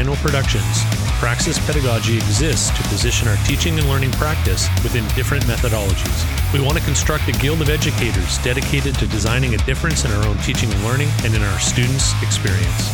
Rhino Productions. Praxis Pedagogy exists to position our teaching and learning practice within different methodologies. We want to construct a guild of educators dedicated to designing a difference in our own teaching and learning and in our students' experience.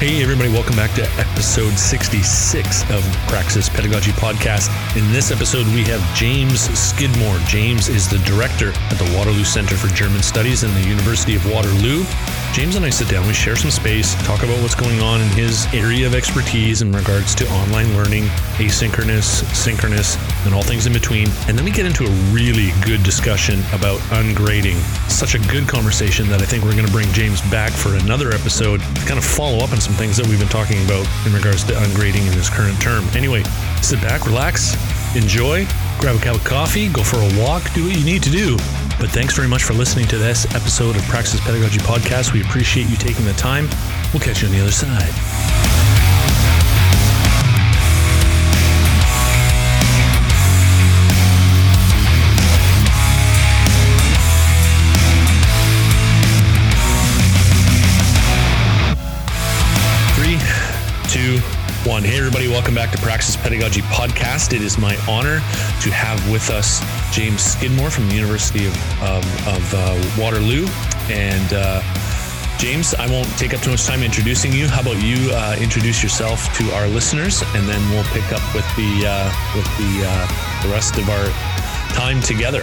Hey, everybody, welcome back to episode 66 of Praxis Pedagogy Podcast. In this episode, we have James Skidmore. James is the director at the Waterloo Center for German Studies in the University of Waterloo. James and I sit down, we share some space, talk about what's going on in his area of expertise in regards to online learning, asynchronous, synchronous, and all things in between. And then we get into a really good discussion about ungrading. Such a good conversation that I think we're going to bring James back for another episode to kind of follow up on some things that we've been talking about in regards to ungrading in this current term. Anyway, sit back, relax, enjoy, grab a cup of coffee, go for a walk, do what you need to do. But thanks very much for listening to this episode of Praxis Pedagogy Podcast. We appreciate you taking the time. We'll catch you on the other side. One. Hey, everybody, welcome back to Praxis Pedagogy Podcast. It is my honor to have with us James Skidmore from the University of, um, of uh, Waterloo. And uh, James, I won't take up too much time introducing you. How about you uh, introduce yourself to our listeners, and then we'll pick up with the uh, with the uh, the rest of our time together.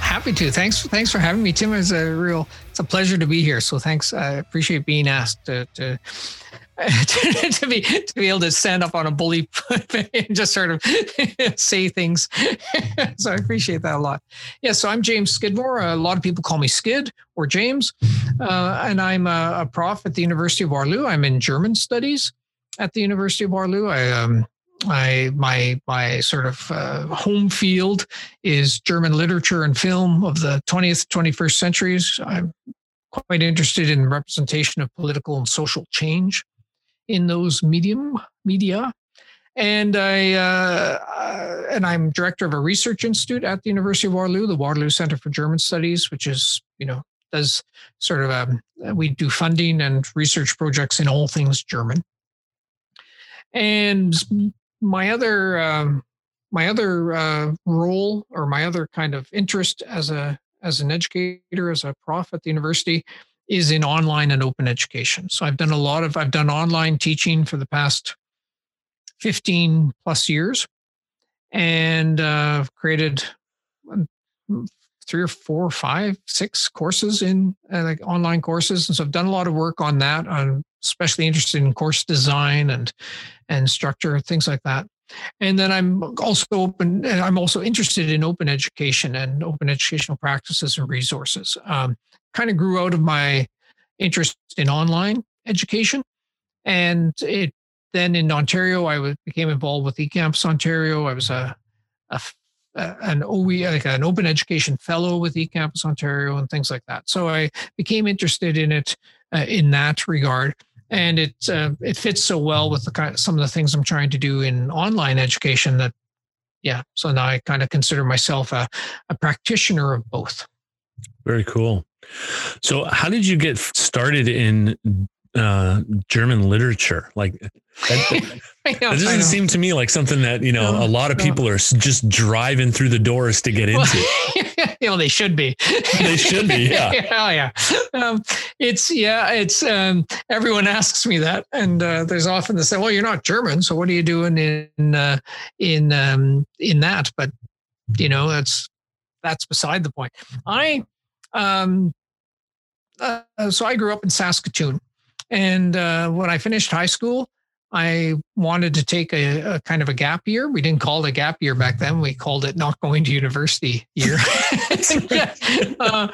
Happy to. Thanks. Thanks for having me, Tim. It's a real. It's a pleasure to be here. So thanks. I appreciate being asked to to, to, to be to be able to stand up on a bully and just sort of say things. so I appreciate that a lot. Yeah. So I'm James Skidmore. A lot of people call me Skid or James, uh, and I'm a, a prof at the University of Waterloo. I'm in German studies at the University of Waterloo. I um, I my my sort of uh, home field is German literature and film of the 20th 21st centuries. I'm quite interested in representation of political and social change in those medium media. And I uh, uh, and I'm director of a research institute at the University of Waterloo, the Waterloo Center for German Studies, which is you know does sort of um, we do funding and research projects in all things German. And my other um, my other uh, role or my other kind of interest as a as an educator as a prof at the university is in online and open education. So i've done a lot of i've done online teaching for the past 15 plus years. And uh, created um, three or four five six courses in uh, like online courses. And so i've done a lot of work on that. I'm especially interested in course design and and structure things like that and then i'm also open i'm also interested in open education and open educational practices and resources. Um, kind of grew out of my interest in online education. And it then in ontario i became involved with ecampus ontario. I was a, a an OE, like an open education fellow with eCampus Ontario and things like that. So I became interested in it uh, in that regard and it uh, it fits so well with the kind of, some of the things I'm trying to do in online education that yeah so now I kind of consider myself a, a practitioner of both. Very cool. So how did you get started in uh, German literature? Like that, that doesn't seem to me like something that you know no, a lot of people no. are just driving through the doors to get into. you know, they should be. they should be. Yeah. yeah. yeah. Um, it's yeah. It's um, everyone asks me that, and uh, there's often the say, "Well, you're not German, so what are you doing in uh, in um, in that?" But you know, that's that's beside the point. I um, uh, so I grew up in Saskatoon, and uh, when I finished high school, I wanted to take a, a, kind of a gap year. We didn't call it a gap year back then. We called it not going to university year. uh,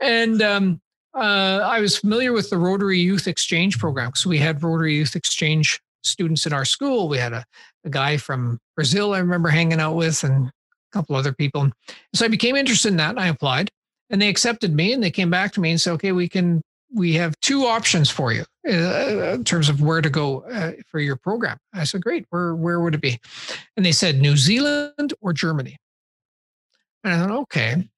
and um, uh, I was familiar with the Rotary Youth Exchange program because we had Rotary Youth Exchange students in our school. We had a, a guy from Brazil I remember hanging out with and a couple other people. So I became interested in that and I applied and they accepted me and they came back to me and said, okay, we can we have two options for you uh, in terms of where to go uh, for your program. I said, great. Where where would it be? And they said New Zealand or Germany. And I thought, okay,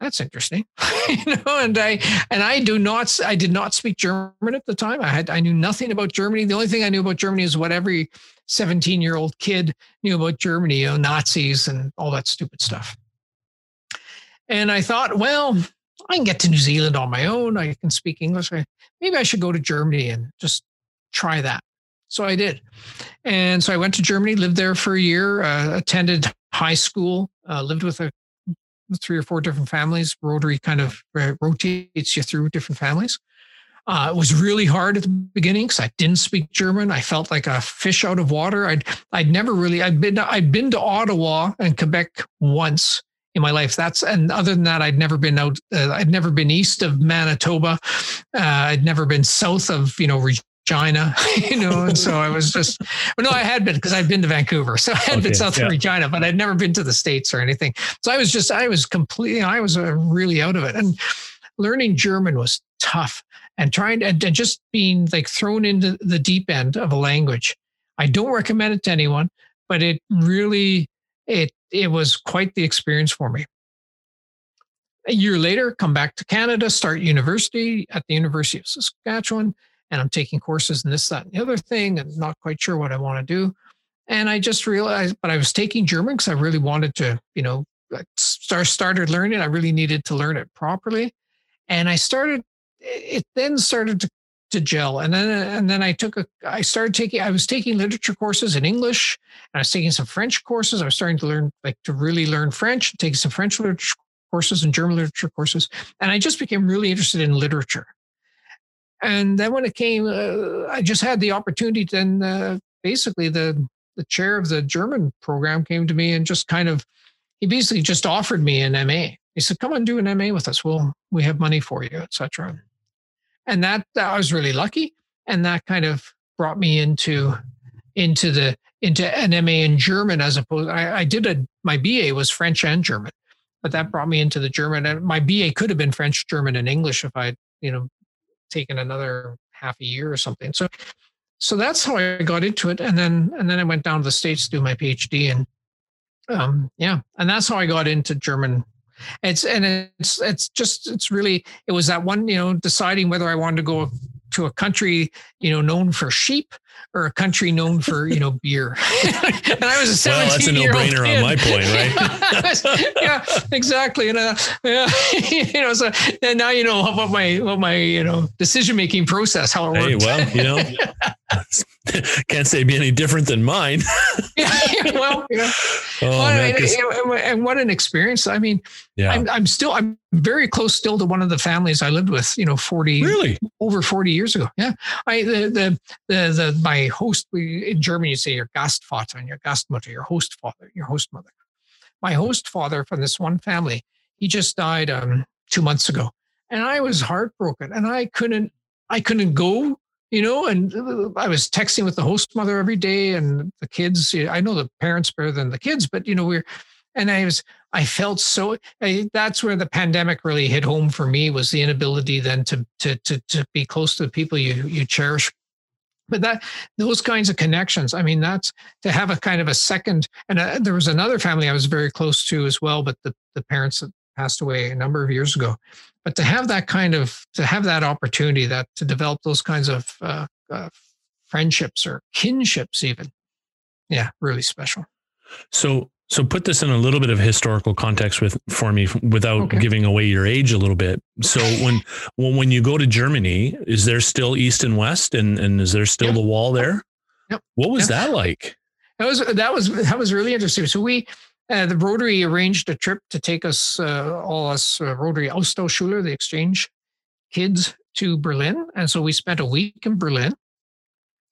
that's interesting. you know, and I and I do not I did not speak German at the time. I had I knew nothing about Germany. The only thing I knew about Germany is what every 17 year old kid knew about Germany, you know, Nazis and all that stupid stuff. And I thought, well, I can get to New Zealand on my own. I can speak English. Maybe I should go to Germany and just try that. So I did. And so I went to Germany, lived there for a year, uh, attended high school, uh, lived with a three or four different families. Rotary kind of uh, rotates you through different families. Uh, it was really hard at the beginning because I didn't speak German. I felt like a fish out of water. I'd I'd never really I'd been I'd been to Ottawa and Quebec once, in my life. That's and other than that, I'd never been out. Uh, I'd never been east of Manitoba. Uh, I'd never been south of you know Regina. You know, and so I was just. Well, no, I had been because I'd been to Vancouver, so I had okay, been south yeah. of Regina, but I'd never been to the states or anything. So I was just. I was completely. I was uh, really out of it, and learning German was tough. And trying to, and, and just being like thrown into the deep end of a language. I don't recommend it to anyone, but it really it it was quite the experience for me. A year later, come back to Canada, start university at the University of Saskatchewan, and I'm taking courses in this, that, and the other thing, and not quite sure what I want to do. And I just realized, but I was taking German because I really wanted to, you know, start started learning. I really needed to learn it properly, and I started. It then started to to gel. And then and then I took a I started taking I was taking literature courses in English and I was taking some French courses. I was starting to learn like to really learn French, taking some French literature courses and German literature courses. And I just became really interested in literature. And then when it came, uh, I just had the opportunity. Then uh, basically the the chair of the German program came to me and just kind of he basically just offered me an MA. He said, "Come and do an MA with us. Well, we have money for you, etc." and that, that I was really lucky, and that kind of brought me into into the into an MA in German as opposed. I, I did a my BA was French and German, but that brought me into the German. And my BA could have been French, German, and English if I'd you know taken another half a year or something. So so that's how I got into it, and then and then I went down to the states to do my PhD, and um, yeah, and that's how I got into German it's and it's it's just it's really it was that one you know deciding whether I wanted to go to a country you know known for sheep or a country known for you know beer. and I was a 17 well, that's a no-brainer on my point, right? yeah, exactly. And uh, yeah, you know, so and now you know what my what my you know decision making process how it works. Hey, well, you know, can't say be any different than mine. yeah, well, yeah. Oh, well, man, and, and, what an experience! I mean, yeah. I'm, I'm still I'm very close still to one of the families I lived with. You know, forty really over forty years ago. Yeah, I the the the, the my host in Germany you say your Gastvater and your Gastmutter, your host father, your host mother. My host father from this one family, he just died um, two months ago, and I was heartbroken, and I couldn't I couldn't go you know, and I was texting with the host mother every day and the kids. I know the parents better than the kids, but you know, we're, and I was, I felt so. I, that's where the pandemic really hit home for me was the inability then to to to to be close to the people you you cherish. But that those kinds of connections, I mean, that's to have a kind of a second. And uh, there was another family I was very close to as well, but the the parents passed away a number of years ago but to have that kind of to have that opportunity that to develop those kinds of uh, uh, friendships or kinships even yeah really special so so put this in a little bit of historical context with for me without okay. giving away your age a little bit. So when when when you go to Germany, is there still east and west and and is there still yep. the wall there? Yep. What was yep. that like? That was that was that was really interesting. So we uh, the Rotary arranged a trip to take us, uh, all us uh, Rotary Austauschschüler, the exchange kids, to Berlin, and so we spent a week in Berlin.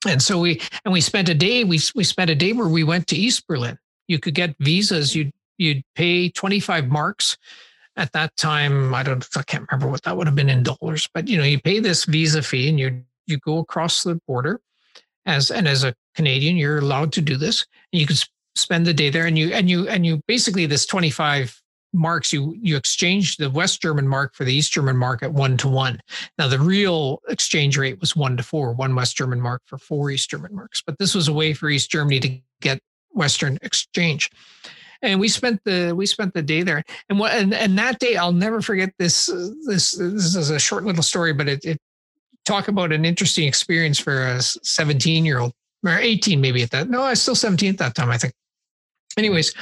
And so we and we spent a day. We we spent a day where we went to East Berlin. You could get visas. You'd you'd pay twenty five marks. At that time, I don't, I can't remember what that would have been in dollars, but you know, you pay this visa fee and you you go across the border, as and as a Canadian, you're allowed to do this. And you can spend the day there and you and you and you basically this 25 marks, you you exchange the West German mark for the East German mark at one to one. Now the real exchange rate was one to four, one West German mark for four East German marks. But this was a way for East Germany to get Western exchange. And we spent the we spent the day there, and what and, and that day I'll never forget this. This this is a short little story, but it, it talk about an interesting experience for a 17 year old or 18 maybe at that. No, I was still 17 at that time, I think. Anyways,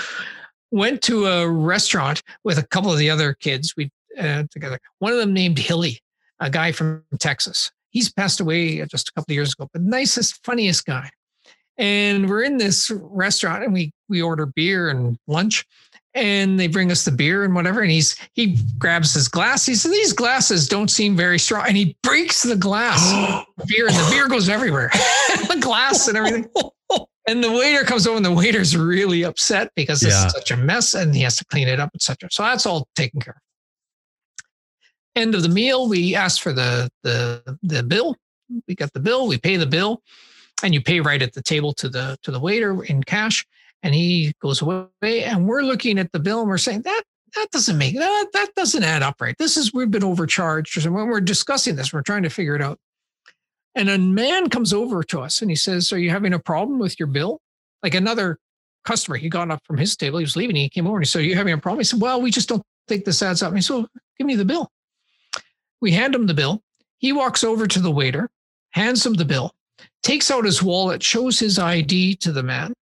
went to a restaurant with a couple of the other kids we uh, together. One of them named Hilly, a guy from Texas. He's passed away just a couple of years ago, but nicest, funniest guy. And we're in this restaurant and we we order beer and lunch and they bring us the beer and whatever. And he's he grabs his glass. He says, These glasses don't seem very strong. And he breaks the glass beer, and the beer goes everywhere. the glass and everything. And the waiter comes over, and the waiter's really upset because this yeah. is such a mess, and he has to clean it up, etc. So that's all taken care of. End of the meal, we ask for the the the bill. We got the bill. We pay the bill, and you pay right at the table to the to the waiter in cash and he goes away and we're looking at the bill and we're saying that that doesn't make that that doesn't add up right. This is we've been overcharged and when we're discussing this we're trying to figure it out. And a man comes over to us and he says are you having a problem with your bill? Like another customer he got up from his table he was leaving he came over and he said are you having a problem? He said well we just don't think this adds up. And he said give me the bill. We hand him the bill. He walks over to the waiter hands him the bill takes out his wallet shows his id to the man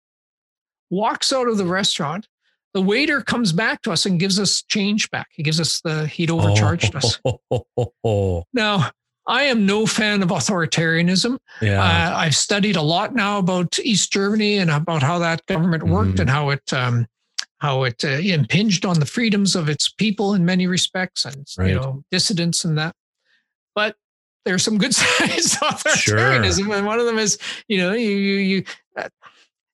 walks out of the restaurant. The waiter comes back to us and gives us change back. He gives us the, he'd overcharged oh. us. now, I am no fan of authoritarianism. Yeah. Uh, I've studied a lot now about East Germany and about how that government worked mm. and how it um, how it uh, impinged on the freedoms of its people in many respects and right. you know dissidents and that. But there's some good sides to authoritarianism, sure. and one of them is you know you you, you uh,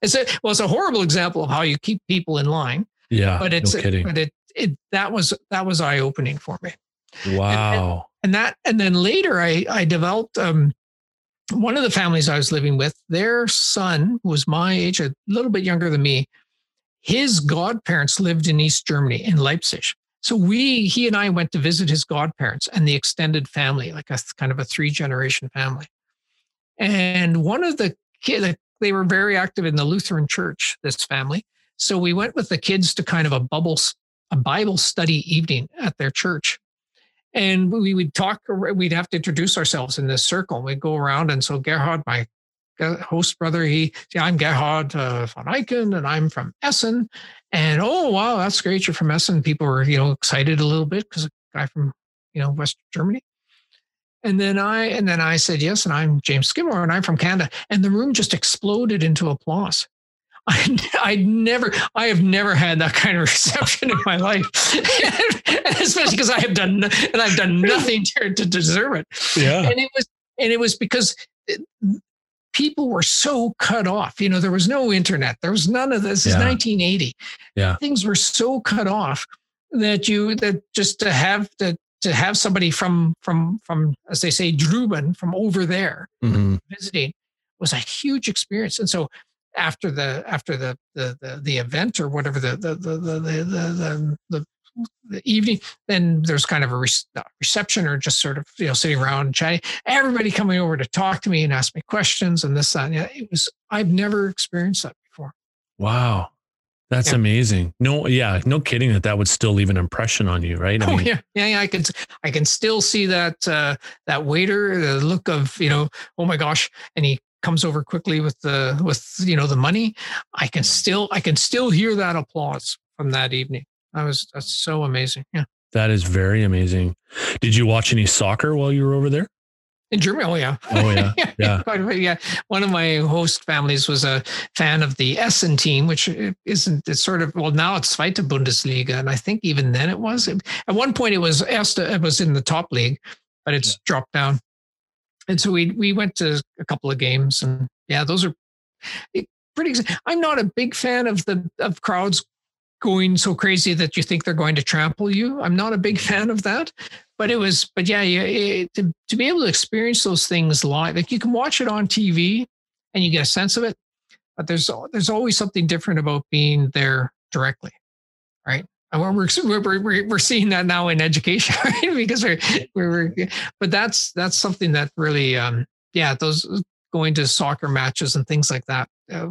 it's a well, it's a horrible example of how you keep people in line. Yeah, but it's no kidding. but it it that was that was eye opening for me. Wow. And, and, and, that and then later I I developed um one of the families I was living with. Their son was my age, a little bit younger than me. His godparents lived in East Germany in Leipzig. So we, he and I went to visit his godparents and the extended family, like a kind of a three generation family. And one of the the they were very active in the Lutheran church, this family. So we went with the kids to kind of a bubble, a Bible study evening at their church. And we would talk, we'd have to introduce ourselves in this circle. We'd go around. And so Gerhard, my host brother, he, yeah, I'm Gerhard uh, von Eichen and I'm from Essen. And oh, wow, that's great. You're from Essen. People were, you know, excited a little bit because a guy from, you know, West Germany. And then I and then I said yes, and I'm James Skidmore, and I'm from Canada. And the room just exploded into applause. I I never I have never had that kind of reception in my life, especially because I have done and I've done nothing to, to deserve it. Yeah, and it was and it was because it, people were so cut off. You know, there was no internet. There was none of this. Yeah. Is 1980. Yeah, things were so cut off that you that just to have to to have somebody from from from as they say Druben from over there mm-hmm. visiting was a huge experience. And so after the after the the the, the event or whatever the the the the the, the, the, the evening, then there's kind of a re- reception or just sort of you know sitting around and chatting. Everybody coming over to talk to me and ask me questions and this that. And yeah, it was I've never experienced that before. Wow, that's yeah. amazing. No, yeah, no kidding that that would still leave an impression on you, right? I oh mean, yeah, yeah, yeah. I can, I can still see that uh, that waiter, the look of you know, oh my gosh, and he comes over quickly with the with you know the money. I can still, I can still hear that applause from that evening. That was that's so amazing. Yeah, that is very amazing. Did you watch any soccer while you were over there? In Germany, oh yeah, oh yeah, yeah. Quite a bit, yeah. One of my host families was a fan of the Essen team, which uh, isn't. It's sort of well now it's Zweite Bundesliga, and I think even then it was. At one point, it was Erste, it was in the top league, but it's yeah. dropped down. And so we we went to a couple of games, and yeah, those are pretty. I'm not a big fan of the of crowds going so crazy that you think they're going to trample you. I'm not a big fan of that but it was but yeah it, to, to be able to experience those things live like you can watch it on tv and you get a sense of it but there's there's always something different about being there directly right And we're, we're, we're, we're seeing that now in education, right? because we're, we're, we're, but that's, that's something that really, um, yeah, those going to soccer matches and things like that. Uh,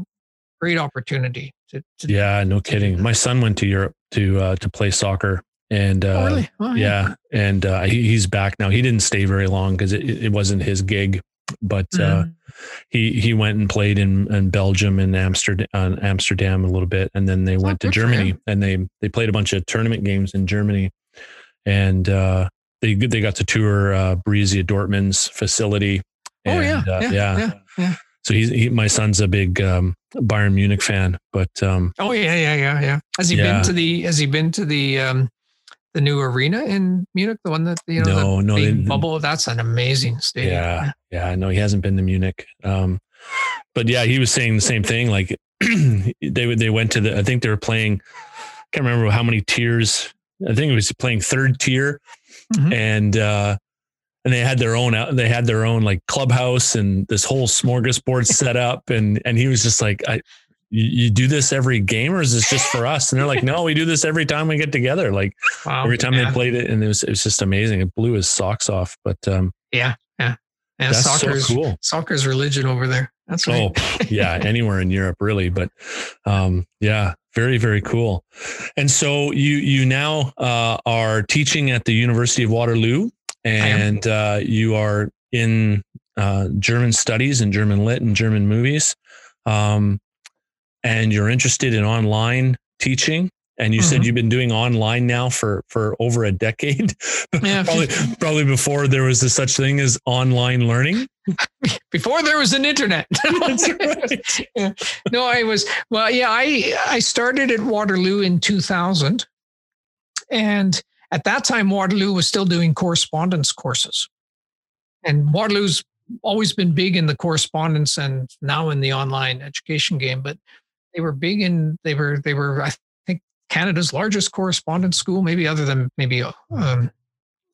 great opportunity to, to yeah, no kidding. My son went to Europe to, uh, to play soccer and uh, oh, really? oh, yeah. yeah. and uh, he, he's back now. He didn't stay very long because it, it wasn't his gig, but uh, mm-hmm. he he went and played in, in Belgium and Amsterdam, uh, Amsterdam a little bit, and then they went to Germany and they they played a bunch of tournament games in Germany, and uh, they they got to tour uh, Borussia Dortmund's facility. And, oh yeah. Uh, yeah, yeah, yeah, yeah. So he's he, my son's a big um, Bayern Munich fan, but um, oh yeah, yeah, yeah, yeah. Has he yeah. been to the? Has he been to the? Um, the new arena in Munich, the one that you know, no, no, they, bubble. That's an amazing stadium. Yeah, yeah. No, he hasn't been to Munich. Um, but yeah, he was saying the same thing. Like they would they went to the. I think they were playing. I can't remember how many tiers. I think it was playing third tier, mm-hmm. and uh, and they had their own. They had their own like clubhouse and this whole smorgasbord set up, and and he was just like, I you, do this every game or is this just for us? And they're like, no, we do this every time we get together. Like wow, every time yeah. they played it and it was, it was just amazing. It blew his socks off, but, um, yeah, yeah. Yeah. That's soccer's, so cool. Soccer's religion over there. That's right. Oh yeah. Anywhere in Europe really. But, um, yeah, very, very cool. And so you, you now, uh, are teaching at the University of Waterloo and, uh, you are in, uh, German studies and German lit and German movies. Um, and you're interested in online teaching and you mm-hmm. said you've been doing online now for for over a decade yeah. probably, probably before there was a such thing as online learning before there was an internet right. yeah. no i was well yeah i i started at waterloo in 2000 and at that time waterloo was still doing correspondence courses and waterloo's always been big in the correspondence and now in the online education game but they were big in they were they were I think Canada's largest correspondence school, maybe other than maybe um,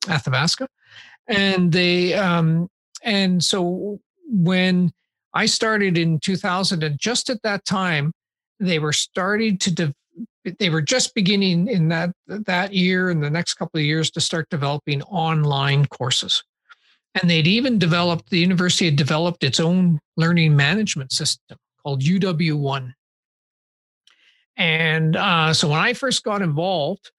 Athabasca, and they um, and so when I started in 2000, and just at that time, they were starting to. De- they were just beginning in that that year and the next couple of years to start developing online courses and they'd even developed the university had developed its own learning management system called uw1 and uh, so when I first got involved,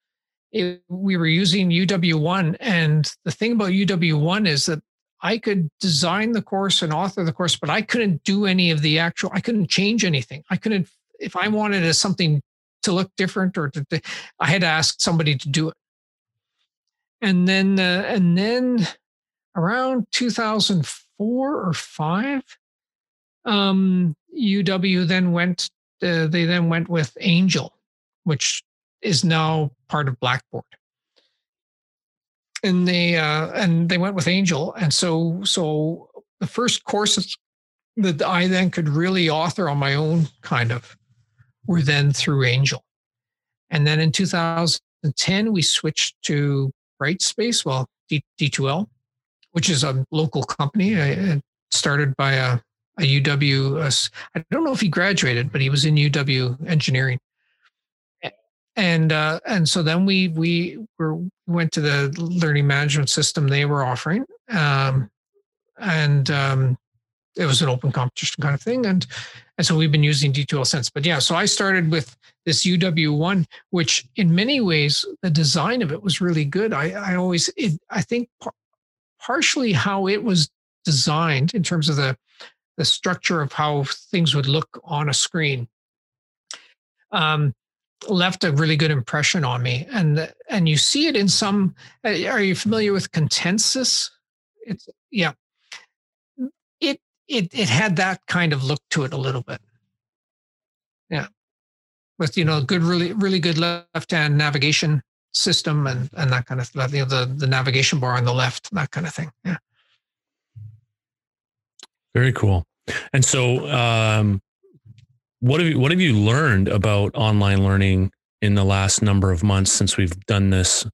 it, we were using UW1. And the thing about UW1 is that I could design the course and author the course, but I couldn't do any of the actual, I couldn't change anything. I couldn't, if I wanted something to look different or to, I had to ask somebody to do it. And then, uh, and then around 2004 or five, um, UW then went uh, they then went with Angel, which is now part of Blackboard. And they uh, and they went with Angel, and so so the first courses that I then could really author on my own kind of were then through Angel. And then in 2010, we switched to Brightspace, well, D- D2L, which is a local company uh, started by a a UW. I don't know if he graduated, but he was in UW engineering. And uh, and so then we we were went to the learning management system they were offering, um, and um, it was an open competition kind of thing, and and so we've been using D2L since. But yeah, so I started with this UW1, which in many ways the design of it was really good. I I always it, I think par- partially how it was designed in terms of the the structure of how things would look on a screen um, left a really good impression on me and and you see it in some uh, are you familiar with consensus it's yeah it it had that kind of look to it a little bit. Yeah. With you know good really really good left hand navigation system and and that kind of stuff you know the the navigation bar on the left that kind of thing. Yeah. Very cool. And so, um, what have you what have you learned about online learning in the last number of months since we've done this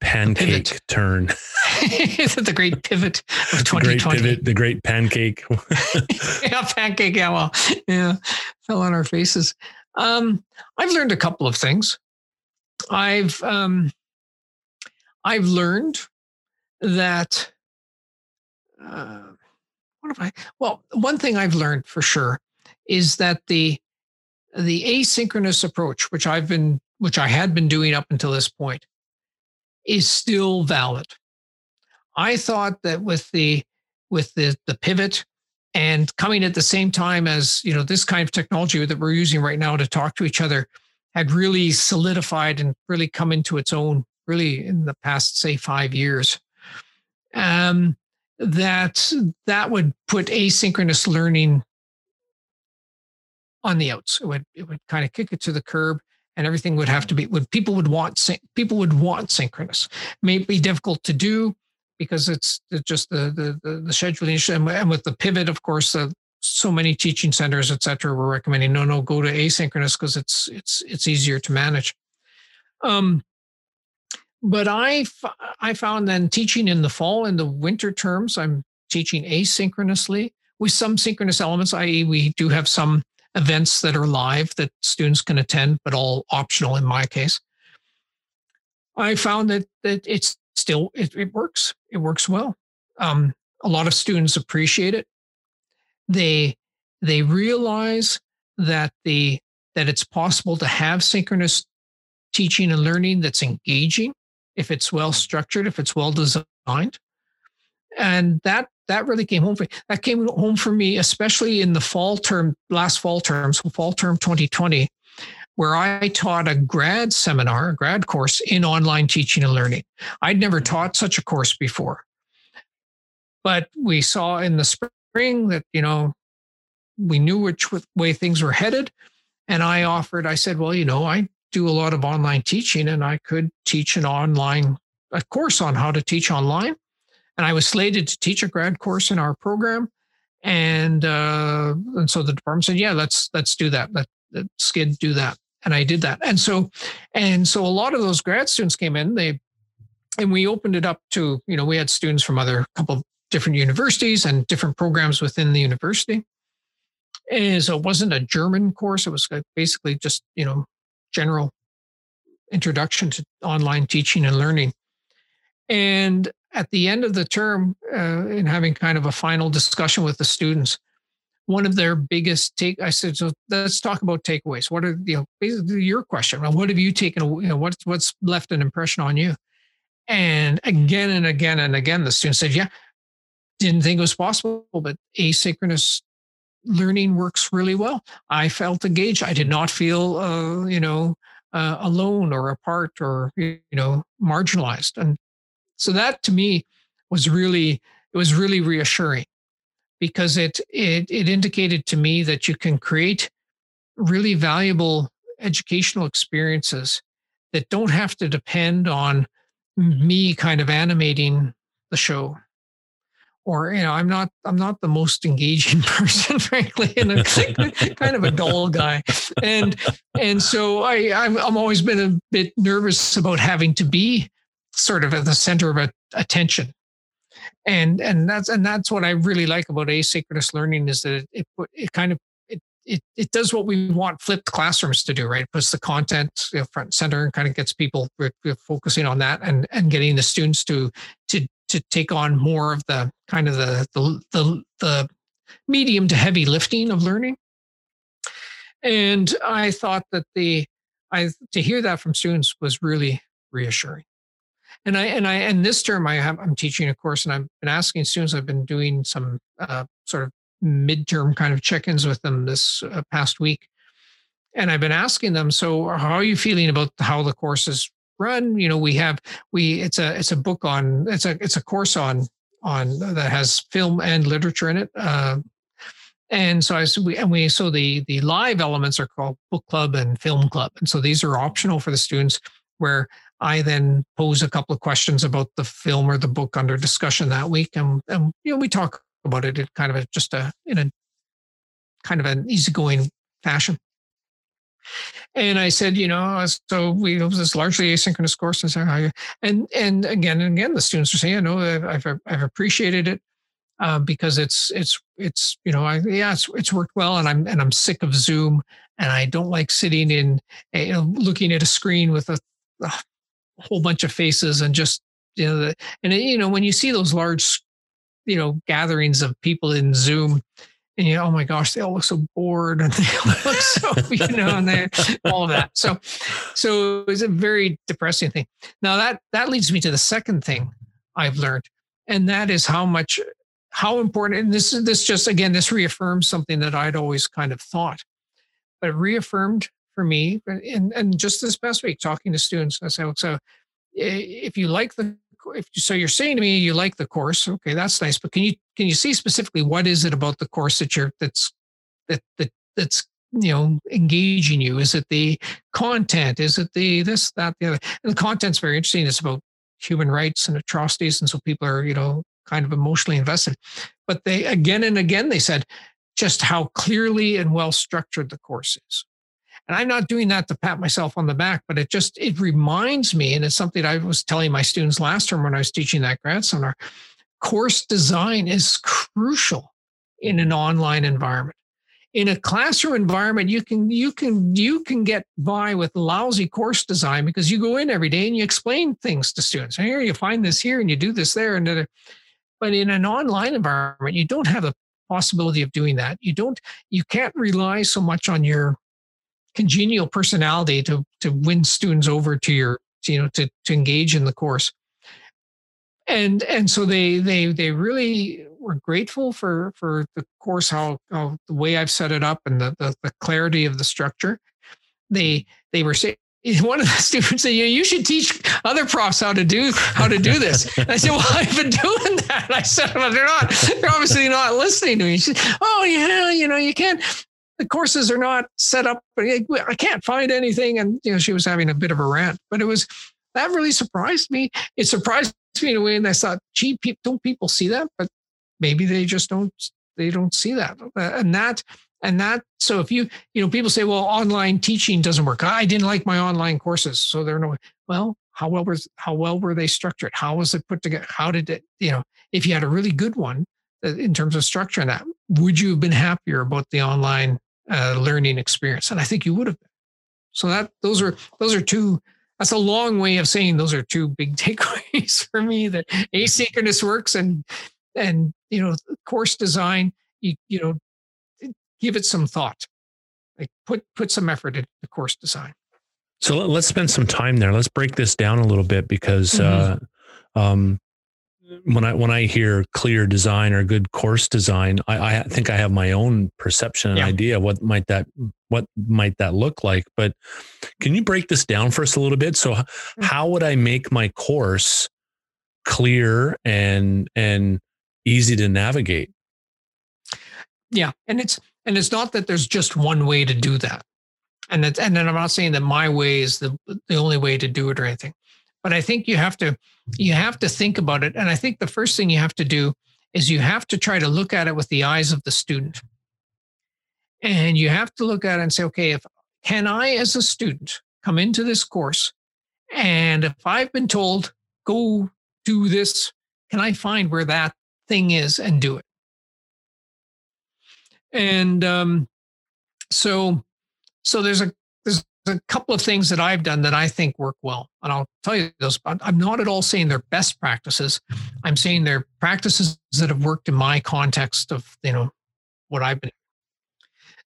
pancake turn? the great pivot of 2020. The great pivot, the great pancake. yeah, pancake. Yeah, well, yeah, fell on our faces. Um, I've learned a couple of things. I've um, I've learned that uh, what have I? Well, one thing I've learned for sure is that the the asynchronous approach, which I've been which I had been doing up until this point, is still valid. I thought that with the with the the pivot and coming at the same time as you know this kind of technology that we're using right now to talk to each other had really solidified and really come into its own really in the past say five years. Um, that that would put asynchronous learning on the outs. It would it would kind of kick it to the curb and everything would have to be would people would want people would want synchronous. May be difficult to do because it's, just the, the the scheduling and with the pivot of course uh, so many teaching centers et cetera were recommending no no go to asynchronous because it's it's it's easier to manage. Um but I, I found then teaching in the fall in the winter terms i'm teaching asynchronously with some synchronous elements i.e we do have some events that are live that students can attend but all optional in my case. I found that that it's still it, it works it works well um, a lot of students appreciate it they they realize that the that it's possible to have synchronous teaching and learning that's engaging if it's well structured if it's well designed and that that really came home for me. that came home for me especially in the fall term last fall term so fall term 2020 where I taught a grad seminar, a grad course in online teaching and learning. I'd never mm-hmm. taught such a course before. But we saw in the spring that, you know, we knew which way things were headed. And I offered, I said, well, you know, I do a lot of online teaching and I could teach an online a course on how to teach online. And I was slated to teach a grad course in our program. And uh, and so the department said, yeah, let's let's do that. Let, let Skid do that and I did that. And so, and so a lot of those grad students came in. They and we opened it up to you know we had students from other couple different universities and different programs within the university. And so it wasn't a German course. It was basically just you know general introduction to online teaching and learning. And at the end of the term, uh, in having kind of a final discussion with the students, one of their biggest take i said so let's talk about takeaways. What are you know basically your question what have you taken you know what's what's left an impression on you? And again and again and again the student said yeah didn't think it was possible but asynchronous learning works really well. I felt engaged. I did not feel uh, you know uh, alone or apart or you know marginalized. And so that to me was really it was really reassuring because it, it, it indicated to me that you can create really valuable educational experiences that don't have to depend on me kind of animating the show. Or you know i'm not i'm not the most engaging person frankly and i'm kind of a dull guy. And and so i I'm, I'm always been a bit nervous about having to be sort of at the center of attention and and that's and that's what I really like about asynchronous learning is that it it, it kind of it, it it does what we want flipped classrooms to do right? It puts the content you know, front and center and kind of gets people focusing on that and and getting the students to to to take on more of the kind of the the the, the medium to heavy lifting of learning. And I thought that the I to hear that from students was really reassuring and I and I and this term I have I'm teaching a course and I've been asking students. I've been doing some uh, sort of midterm kind of check-ins with them this uh, past week, and I've been asking them. So, how are you feeling about how the course is run? You know, we have we it's a it's a book on it's a it's a course on on that has film and literature in it. Uh, and so I we and we so the the live elements are called book club and film club, and so these are optional for the students where I then pose a couple of questions about the film or the book under discussion that week, and, and you know we talk about it in kind of a, just a in a kind of an easygoing fashion. And I said, you know, so we it was largely asynchronous course, and and again and again, the students are saying, no, I've I've appreciated it uh, because it's it's it's you know, I, yeah, it's it's worked well, and I'm and I'm sick of Zoom, and I don't like sitting in, you know, looking at a screen with a a whole bunch of faces and just you know the, and uh, you know when you see those large you know gatherings of people in zoom and you know, oh my gosh, they all look so bored and they all look so, you know, and they all of that. So, so it was a very depressing thing. Now that that leads me to the second thing I've learned, and that is how much, how important. And this is this just again, this reaffirms something that I'd always kind of thought, but reaffirmed for me. And and just this past week, talking to students, I said, so if you like the if so you're saying to me you like the course okay that's nice but can you can you see specifically what is it about the course that you're that's that that that's you know engaging you? Is it the content? Is it the this that the other? And the content's very interesting it's about human rights and atrocities and so people are you know kind of emotionally invested. But they again and again they said just how clearly and well structured the course is and I'm not doing that to pat myself on the back, but it just it reminds me, and it's something I was telling my students last term when I was teaching that grad seminar. Course design is crucial in an online environment. In a classroom environment, you can you can you can get by with lousy course design because you go in every day and you explain things to students. Here you find this here and you do this there and da, but in an online environment, you don't have the possibility of doing that. You don't you can't rely so much on your congenial personality to to win students over to your you know to to engage in the course and and so they they they really were grateful for for the course how, how the way I've set it up and the, the, the clarity of the structure they they were saying one of the students said, you, you should teach other profs how to do how to do this. And I said, well, I've been doing that. And I said, well, they're not, they're obviously not listening to me. She said, oh yeah, you know, you can't the courses are not set up. I can't find anything. And, you know, she was having a bit of a rant, but it was, that really surprised me. It surprised me in a way. And I thought, gee, don't people see that? But maybe they just don't, they don't see that. Uh, and that, and that, so if you, you know, people say, well, online teaching doesn't work. I didn't like my online courses. So they're no, well, how well was, how well were they structured? How was it put together? How did it, you know, if you had a really good one, in terms of structure and that, would you have been happier about the online uh, learning experience? And I think you would have been. So that those are those are two. That's a long way of saying those are two big takeaways for me. That asynchronous works and and you know course design. You you know give it some thought. Like put put some effort into course design. So let's spend some time there. Let's break this down a little bit because mm-hmm. uh, um, when I when I hear clear design or good course design, I, I think I have my own perception and yeah. idea what might that what might that look like. But can you break this down for us a little bit? So mm-hmm. how would I make my course clear and and easy to navigate? Yeah, and it's and it's not that there's just one way to do that. And it's, and then I'm not saying that my way is the the only way to do it or anything. But I think you have to you have to think about it. And I think the first thing you have to do is you have to try to look at it with the eyes of the student. And you have to look at it and say, okay, if can I as a student come into this course and if I've been told go do this, can I find where that thing is and do it? And um, so so there's a a couple of things that I've done that I think work well. And I'll tell you those. But I'm not at all saying they're best practices. I'm saying they're practices that have worked in my context of, you know, what I've been.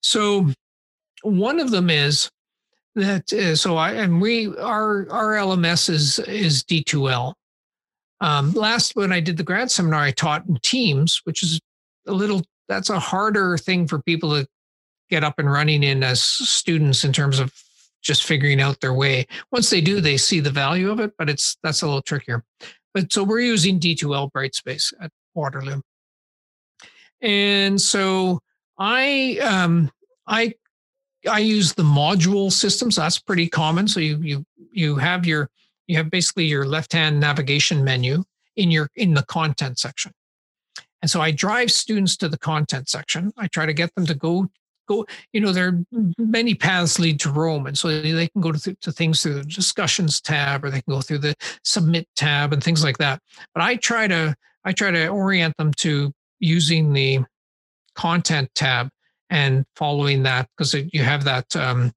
So one of them is that, uh, so I, and we, our, our LMS is, is D2L. Um, last, when I did the grad seminar, I taught in teams, which is a little, that's a harder thing for people to get up and running in as students in terms of just figuring out their way. Once they do, they see the value of it, but it's that's a little trickier. But so we're using D2L Brightspace at Waterloo. And so I um I I use the module system, so that's pretty common. So you you you have your you have basically your left-hand navigation menu in your in the content section. And so I drive students to the content section. I try to get them to go go, you know, there are many paths lead to Rome. And so they can go to, to things through the discussions tab or they can go through the submit tab and things like that. But I try to, I try to orient them to using the content tab and following that because you have that, um,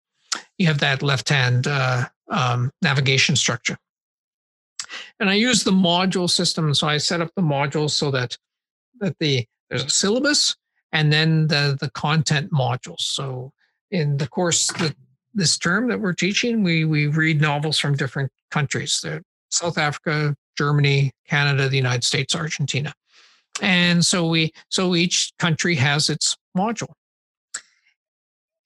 you have that left hand uh, um, navigation structure. And I use the module system. So I set up the modules so that that the there's a syllabus and then the the content modules. So in the course that this term that we're teaching, we we read novels from different countries. The South Africa, Germany, Canada, the United States, Argentina. And so we so each country has its module.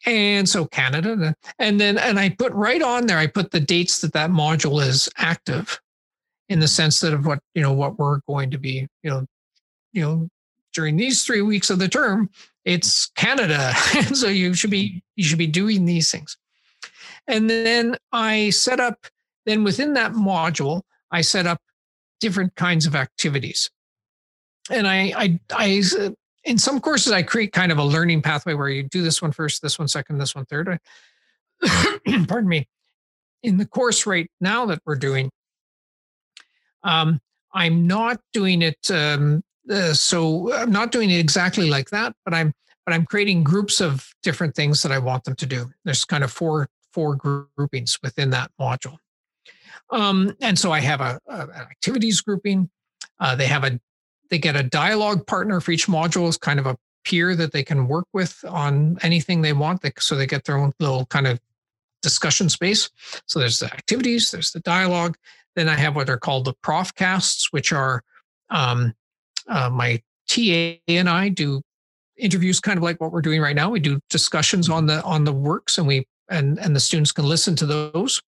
And so Canada, and then and I put right on there. I put the dates that that module is active, in the sense that of what you know what we're going to be you know you know during these three weeks of the term it's canada. So you should be you should be doing these things. And then i set up then within that module i set up different kinds of activities. And i i i in some courses i create kind of a learning pathway where you do this one first this one second this one third. Pardon me. In the course right now that we're doing um, i'm not doing it um, uh, so I'm not doing it exactly like that, but I'm but I'm creating groups of different things that I want them to do. There's kind of four four groupings within that module, um, and so I have a, a an activities grouping. Uh, they have a they get a dialogue partner for each module as kind of a peer that they can work with on anything they want. They, so they get their own little kind of discussion space. So there's the activities, there's the dialogue. Then I have what are called the profcasts, which are um, uh, my TA and I do interviews, kind of like what we're doing right now. We do discussions on the on the works, and we and and the students can listen to those,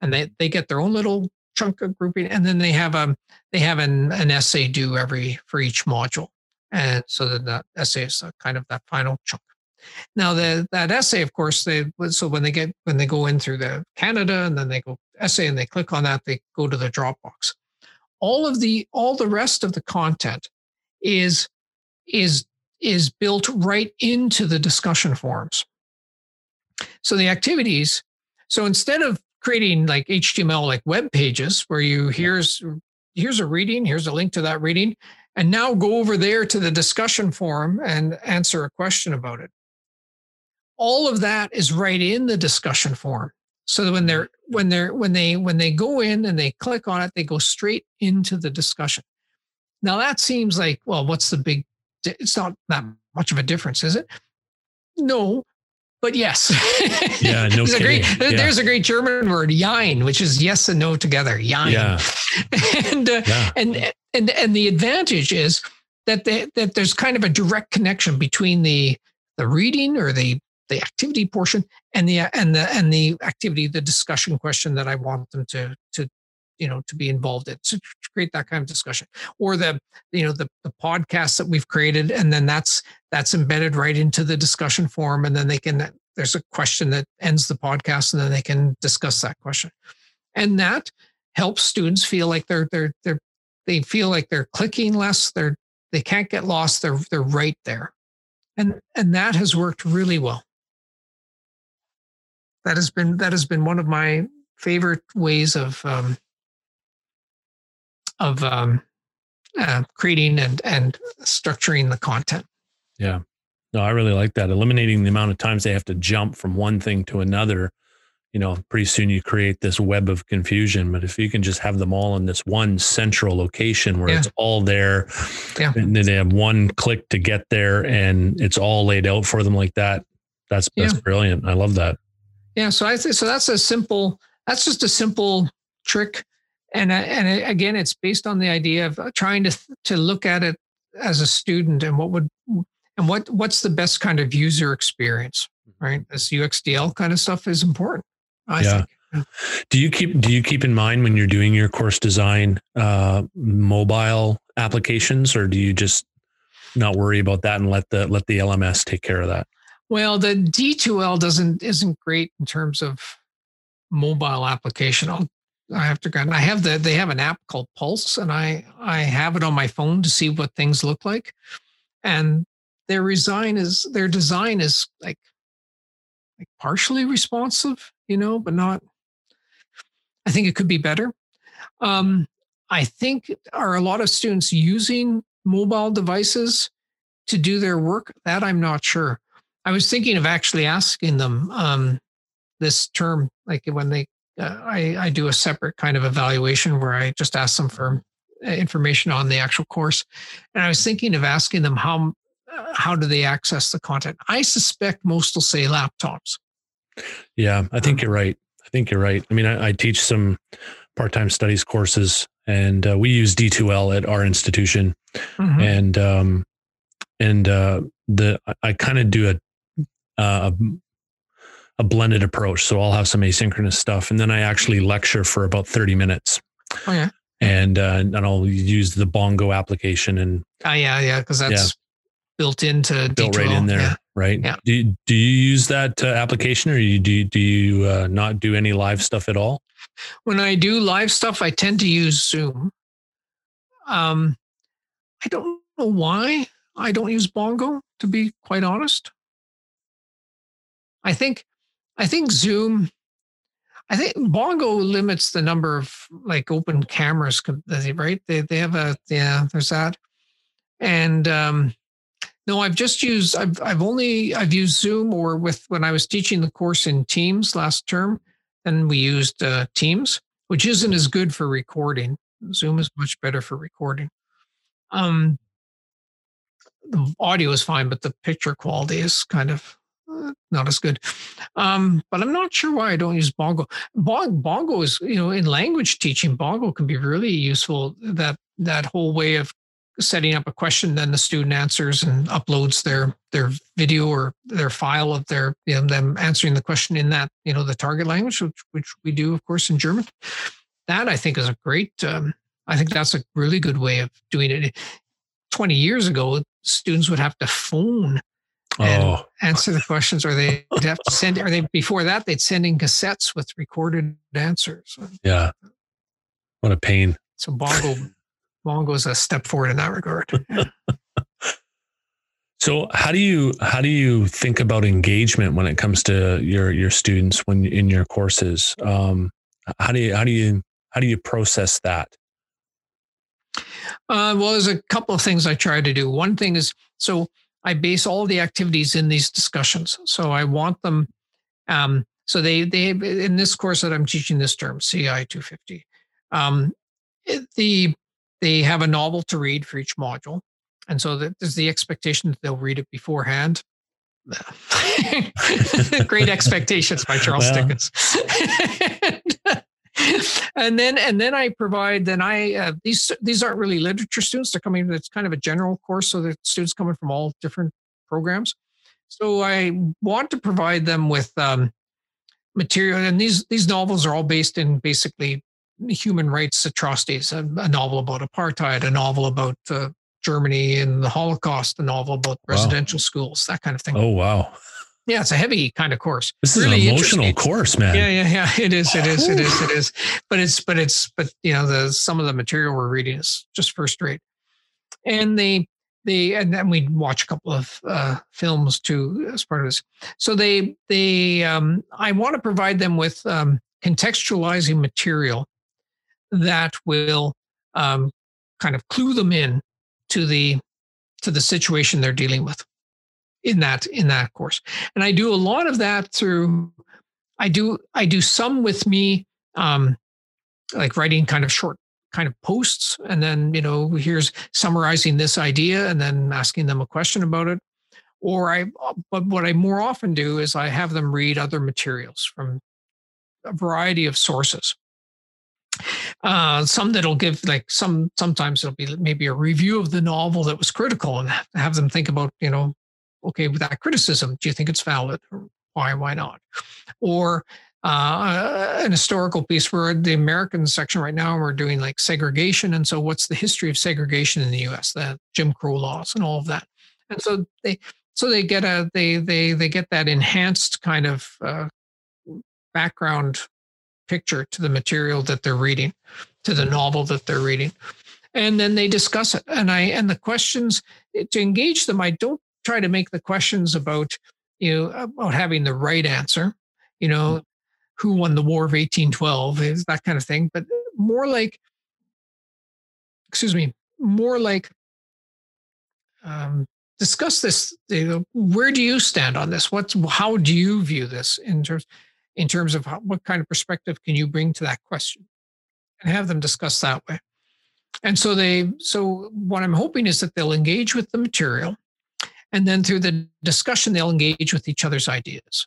and they they get their own little chunk of grouping, and then they have a um, they have an an essay due every for each module, and so that that essay is kind of that final chunk. Now the that essay, of course, they so when they get when they go in through the Canada and then they go essay and they click on that, they go to the Dropbox all of the all the rest of the content is is is built right into the discussion forums. So the activities so instead of creating like html like web pages where you here's here's a reading here's a link to that reading and now go over there to the discussion forum and answer a question about it. All of that is right in the discussion forum so that when they're when they're when they when they go in and they click on it they go straight into the discussion now that seems like well what's the big it's not that much of a difference is it no but yes yeah no there's, a great, yeah. there's a great german word jein which is yes and no together jein yeah. and uh, yeah. and and and the advantage is that they, that there's kind of a direct connection between the the reading or the the activity portion and the and the and the activity the discussion question that i want them to to you know to be involved in. To create that kind of discussion. Or the you know the the podcast that we've created and then that's that's embedded right into the discussion form and then they can there's a question that ends the podcast and then they can discuss that question. And that helps students feel like they're they're they're they feel like they're clicking less they're they can't get lost they're they're right there. And and that has worked really well that has been that has been one of my favorite ways of um, of um, uh, creating and and structuring the content. Yeah, no, I really like that. Eliminating the amount of times they have to jump from one thing to another. You know, pretty soon you create this web of confusion. But if you can just have them all in this one central location where yeah. it's all there, yeah. and then they have one click to get there, and it's all laid out for them like that. That's that's yeah. brilliant. I love that. Yeah, so I think so. That's a simple. That's just a simple trick, and uh, and again, it's based on the idea of uh, trying to to look at it as a student and what would and what what's the best kind of user experience, right? This UXDL kind of stuff is important. I yeah. think. Do you keep do you keep in mind when you're doing your course design uh, mobile applications, or do you just not worry about that and let the let the LMS take care of that? Well, the D2L doesn't isn't great in terms of mobile application. I'll, I have to go. I have the they have an app called Pulse, and I I have it on my phone to see what things look like, and their design is their design is like like partially responsive, you know, but not. I think it could be better. Um, I think are a lot of students using mobile devices to do their work. That I'm not sure. I was thinking of actually asking them um, this term, like when they uh, I, I do a separate kind of evaluation where I just ask them for uh, information on the actual course. And I was thinking of asking them how uh, how do they access the content. I suspect most will say laptops. Yeah, I think um, you're right. I think you're right. I mean, I, I teach some part-time studies courses, and uh, we use D2L at our institution, mm-hmm. and um, and uh, the I kind of do a, a a blended approach. So I'll have some asynchronous stuff, and then I actually lecture for about thirty minutes. Oh yeah. And uh, and I'll use the Bongo application and. Oh yeah, yeah, because that's yeah. built into built D2L. right in there, yeah. right? Yeah. Do you, do you use that uh, application, or you, do you, do you uh, not do any live stuff at all? When I do live stuff, I tend to use Zoom. Um, I don't know why I don't use Bongo. To be quite honest, I think I think Zoom, I think Bongo limits the number of like open cameras, right? They they have a yeah, there's that, and um, no, I've just used I've I've only I've used Zoom or with when I was teaching the course in Teams last term, and we used uh, Teams, which isn't as good for recording. Zoom is much better for recording. Um, the audio is fine, but the picture quality is kind of not as good. Um, but I'm not sure why I don't use Bongo. Bongo is, you know, in language teaching, Bongo can be really useful. That that whole way of setting up a question, then the student answers and uploads their their video or their file of their you know, them answering the question in that you know the target language, which which we do, of course, in German. That I think is a great. Um, I think that's a really good way of doing it. Twenty years ago, students would have to phone and oh. answer the questions, or they'd have to send. Or they before that they'd send in cassettes with recorded answers. Yeah, what a pain. So Bongo, Bongo's a step forward in that regard. so how do you how do you think about engagement when it comes to your your students when in your courses? Um, how do you how do you how do you process that? Uh, well, there's a couple of things I try to do. One thing is so I base all the activities in these discussions. So I want them. Um, so they they in this course that I'm teaching this term CI 250, um, the they have a novel to read for each module, and so there's the expectation that they'll read it beforehand. Great expectations by Charles well. Dickens. and then and then I provide then I uh, these these aren't really literature students. They're coming it's kind of a general course so the students coming from all different programs. So I want to provide them with um, material and these these novels are all based in basically human rights atrocities. A, a novel about apartheid a novel about uh, Germany and the Holocaust a novel about wow. residential schools that kind of thing. Oh wow yeah, it's a heavy kind of course. This is really an emotional course, man. Yeah, yeah, yeah. It is. It is. It is. It is. But it's. But it's. But you know, the some of the material we're reading is just first rate, and they they and then we watch a couple of uh, films too as part of this. So they they um, I want to provide them with um, contextualizing material that will um, kind of clue them in to the to the situation they're dealing with in that in that course. And i do a lot of that through i do i do some with me um like writing kind of short kind of posts and then you know here's summarizing this idea and then asking them a question about it. Or i but what i more often do is i have them read other materials from a variety of sources. Uh, some that'll give like some sometimes it'll be maybe a review of the novel that was critical and have them think about you know okay with that criticism do you think it's valid? Or why why not? Or uh, an historical piece where the American section right now we're doing like segregation and so what's the history of segregation in the US the Jim Crow laws and all of that. And so they so they get a they they they get that enhanced kind of uh, background picture to the material that they're reading to the novel that they're reading. And then they discuss it. And i and the questions to engage them i don't try to make the questions about you know about having the right answer you know mm-hmm. who won the war of 1812 is that kind of thing but more like excuse me more like um, discuss this you know, where do you stand on this what's how do you view this in terms in terms of how, what kind of perspective can you bring to that question and have them discuss that way. And so they, so what I'm hoping is that they'll engage with the material and then through the discussion, they'll engage with each other's ideas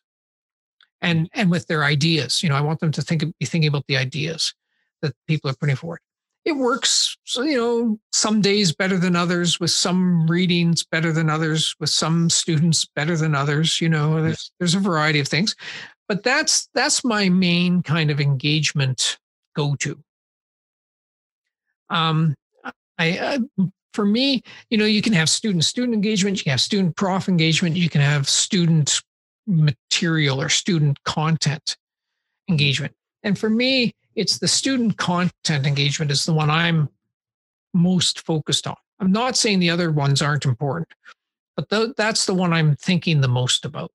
and, and with their ideas. You know, I want them to think, be thinking about the ideas that people are putting forward. It works, you know, some days better than others, with some readings better than others, with some students better than others. You know, there's, there's a variety of things, but that's that's my main kind of engagement go to. Um, I, uh, for me, you know, you can have student student engagement, you can have student prof engagement, you can have student material or student content engagement. And for me, it's the student content engagement is the one I'm most focused on. I'm not saying the other ones aren't important, but th- that's the one I'm thinking the most about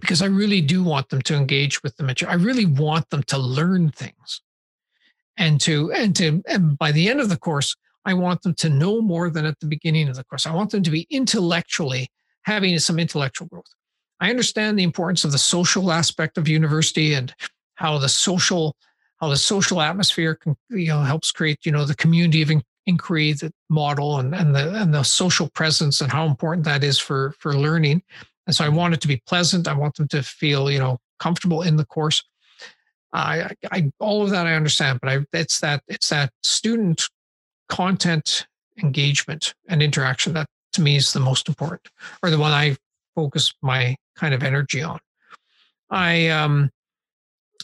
because I really do want them to engage with the material. I really want them to learn things and to and to and by the end of the course i want them to know more than at the beginning of the course. I want them to be intellectually having some intellectual growth. I understand the importance of the social aspect of university and how the social how the social atmosphere can, you know helps create you know the community of inquiry the model and, and the and the social presence and how important that is for for learning. And so i want it to be pleasant. I want them to feel you know comfortable in the course. I, I, all of that I understand, but I, it's that it's that student content engagement and interaction that to me is the most important, or the one I focus my kind of energy on. I um,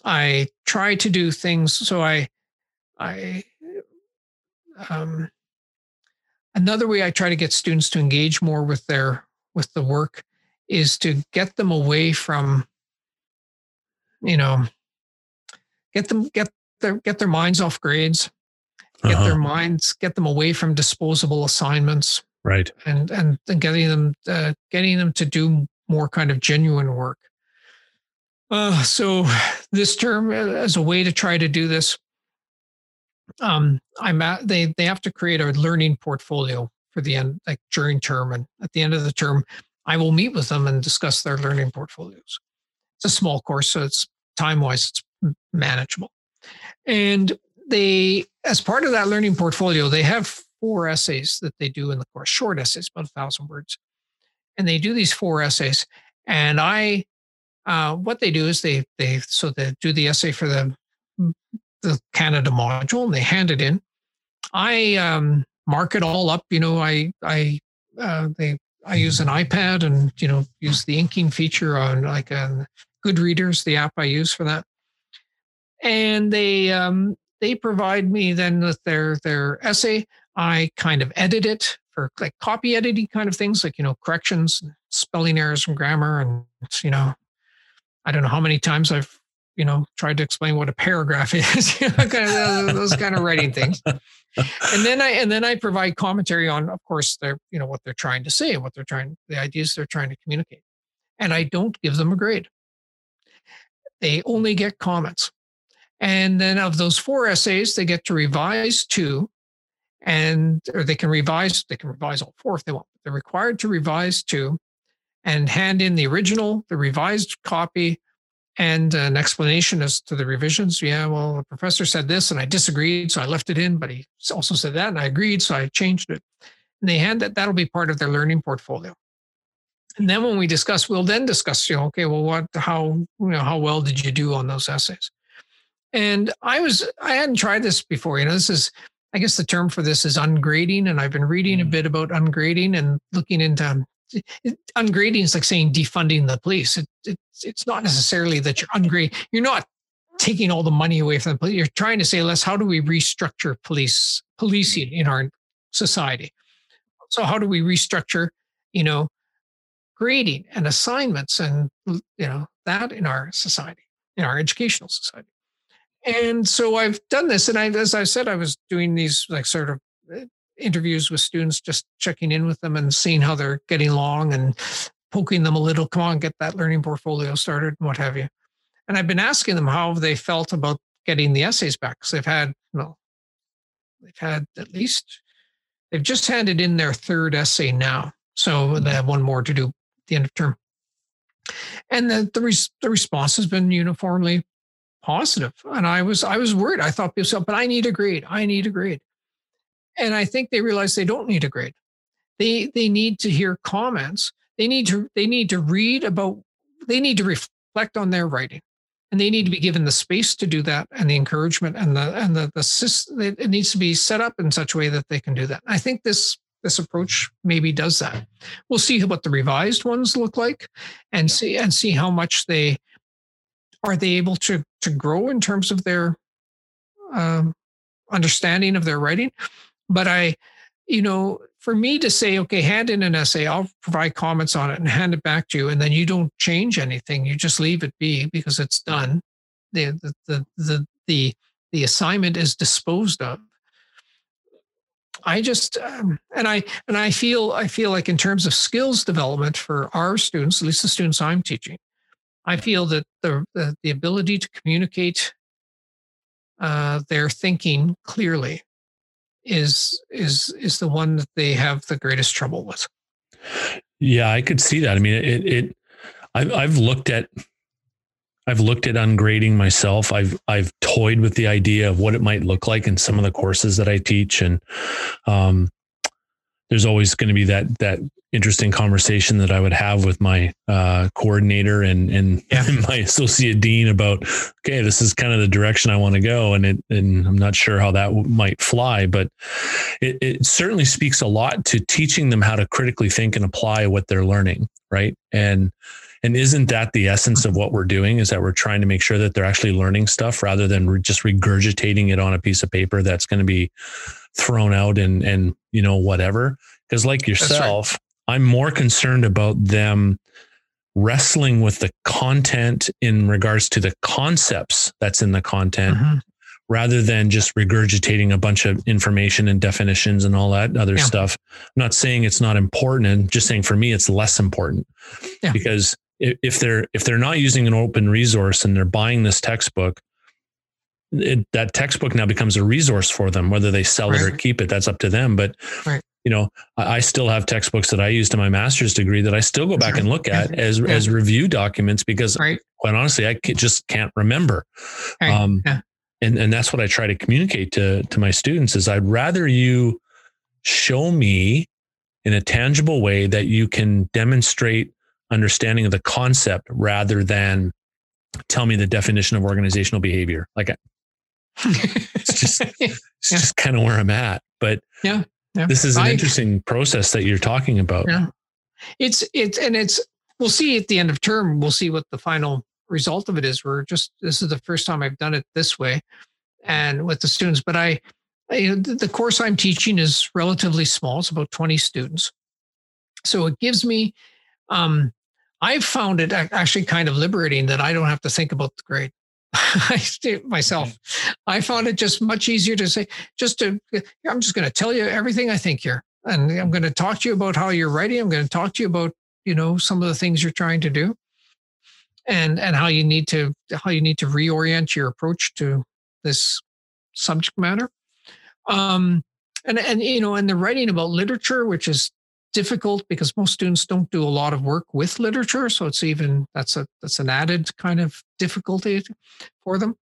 I try to do things so I I um, another way I try to get students to engage more with their with the work is to get them away from you know get them get their get their minds off grades get uh-huh. their minds get them away from disposable assignments right and and, and getting them uh, getting them to do more kind of genuine work uh, so this term uh, as a way to try to do this um i'm at they they have to create a learning portfolio for the end like during term and at the end of the term i will meet with them and discuss their learning portfolios it's a small course so it's time wise it's manageable. And they, as part of that learning portfolio, they have four essays that they do in the course, short essays, about a thousand words. And they do these four essays. And I, uh, what they do is they, they, so they do the essay for the, the Canada module and they hand it in. I um, mark it all up. You know, I, I, uh, they, I use an iPad and, you know, use the inking feature on like a Goodreaders, the app I use for that and they um, they provide me then with their their essay. I kind of edit it for like copy editing kind of things, like you know corrections, spelling errors from grammar, and you know, I don't know how many times I've you know tried to explain what a paragraph is, you know, kind of those kind of writing things. And then I and then I provide commentary on, of course, their you know what they're trying to say, what they're trying, the ideas they're trying to communicate, and I don't give them a grade. They only get comments. And then of those four essays, they get to revise two, and or they can revise, they can revise all four if they want. They're required to revise two and hand in the original, the revised copy, and an explanation as to the revisions. Yeah, well, the professor said this and I disagreed, so I left it in, but he also said that and I agreed, so I changed it. And they hand that, that'll be part of their learning portfolio. And then when we discuss, we'll then discuss, you know, okay, well, what, how, you know, how well did you do on those essays? And I was, I hadn't tried this before. You know, this is, I guess the term for this is ungrading. And I've been reading a mm. bit about ungrading and looking into it, ungrading is like saying defunding the police. It, it, it's not necessarily that you're ungrading. You're not taking all the money away from the police. You're trying to say, less, how do we restructure police policing in our society? So how do we restructure, you know, grading and assignments and you know that in our society, in our educational society? And so I've done this, and I, as I said, I was doing these like sort of uh, interviews with students, just checking in with them and seeing how they're getting along and poking them a little. Come on, get that learning portfolio started, and what have you. And I've been asking them how they felt about getting the essays back because they've had well, they've had at least they've just handed in their third essay now, so they have one more to do at the end of term. and the the, res, the response has been uniformly positive. And I was I was worried. I thought yourself, but I need a grade. I need a grade. And I think they realize they don't need a grade. They they need to hear comments. They need to they need to read about. They need to reflect on their writing and they need to be given the space to do that and the encouragement and the and the the it needs to be set up in such a way that they can do that. I think this this approach maybe does that. We'll see what the revised ones look like and see and see how much they are they able to to grow in terms of their um, understanding of their writing. But I, you know, for me to say, okay, hand in an essay, I'll provide comments on it and hand it back to you, and then you don't change anything. You just leave it be because it's done. The the the the the, the assignment is disposed of. I just um, and I and I feel I feel like in terms of skills development for our students, at least the students I'm teaching, I feel that the the, the ability to communicate uh, their thinking clearly is is is the one that they have the greatest trouble with. Yeah, I could see that. I mean, it it I've I've looked at I've looked at ungrading myself. I've I've toyed with the idea of what it might look like in some of the courses that I teach, and um, there's always going to be that that interesting conversation that I would have with my uh, coordinator and and, yeah. my associate dean about okay, this is kind of the direction I want to go, and it and I'm not sure how that might fly, but it, it certainly speaks a lot to teaching them how to critically think and apply what they're learning, right? And and isn't that the essence of what we're doing? Is that we're trying to make sure that they're actually learning stuff rather than re- just regurgitating it on a piece of paper that's going to be thrown out and and you know whatever. Because like yourself, right. I'm more concerned about them wrestling with the content in regards to the concepts that's in the content mm-hmm. rather than just regurgitating a bunch of information and definitions and all that other yeah. stuff. I'm not saying it's not important and just saying for me it's less important yeah. because if they're if they're not using an open resource and they're buying this textbook it, that textbook now becomes a resource for them whether they sell right. it or keep it that's up to them but right. you know I, I, still have textbooks that i used in my master's degree that i still go back and look at as yeah. as review documents because right. quite honestly i just can't remember um, yeah. and and that's what i try to communicate to to my students is i'd rather you show me in a tangible way that you can demonstrate understanding of the concept rather than tell me the definition of organizational behavior. Like it's just it's yeah. just kind of where I'm at. But yeah, yeah. this is an I, interesting process that you're talking about. Yeah. It's it's and it's we'll see at the end of term, we'll see what the final result of it is. We're just this is the first time I've done it this way and with the students, but I, I the course I'm teaching is relatively small. It's about 20 students. So it gives me um, I've found it actually kind of liberating that I don't have to think about the grade. I myself, I found it just much easier to say, just to, I'm just going to tell you everything I think here. And I'm going to talk to you about how you're writing. I'm going to talk to you about, you know, some of the things you're trying to do and, and how you need to, how you need to reorient your approach to this subject matter. Um, and, and, you know, and the writing about literature, which is difficult because most students don't do a lot of work with literature. So it's even that's a that's an added kind of difficulty for them.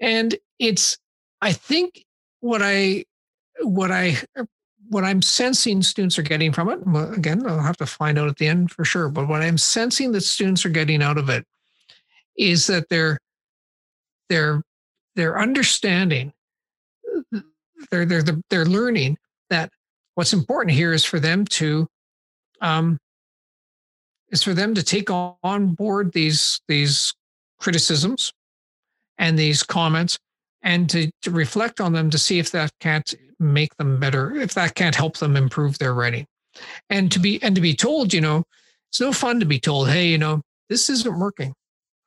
And it's i think what i what i what i'm sensing students are getting from it again i'll have to find out at the end for sure but what i'm sensing that students are getting out of it is that they're they're they're understanding they're they're they're learning that what's important here is for them to um, is for them to take on board these these criticisms and these comments and to, to reflect on them to see if that can't make them better if that can't help them improve their writing. And to be and to be told you know it's no fun to be told hey you know this isn't working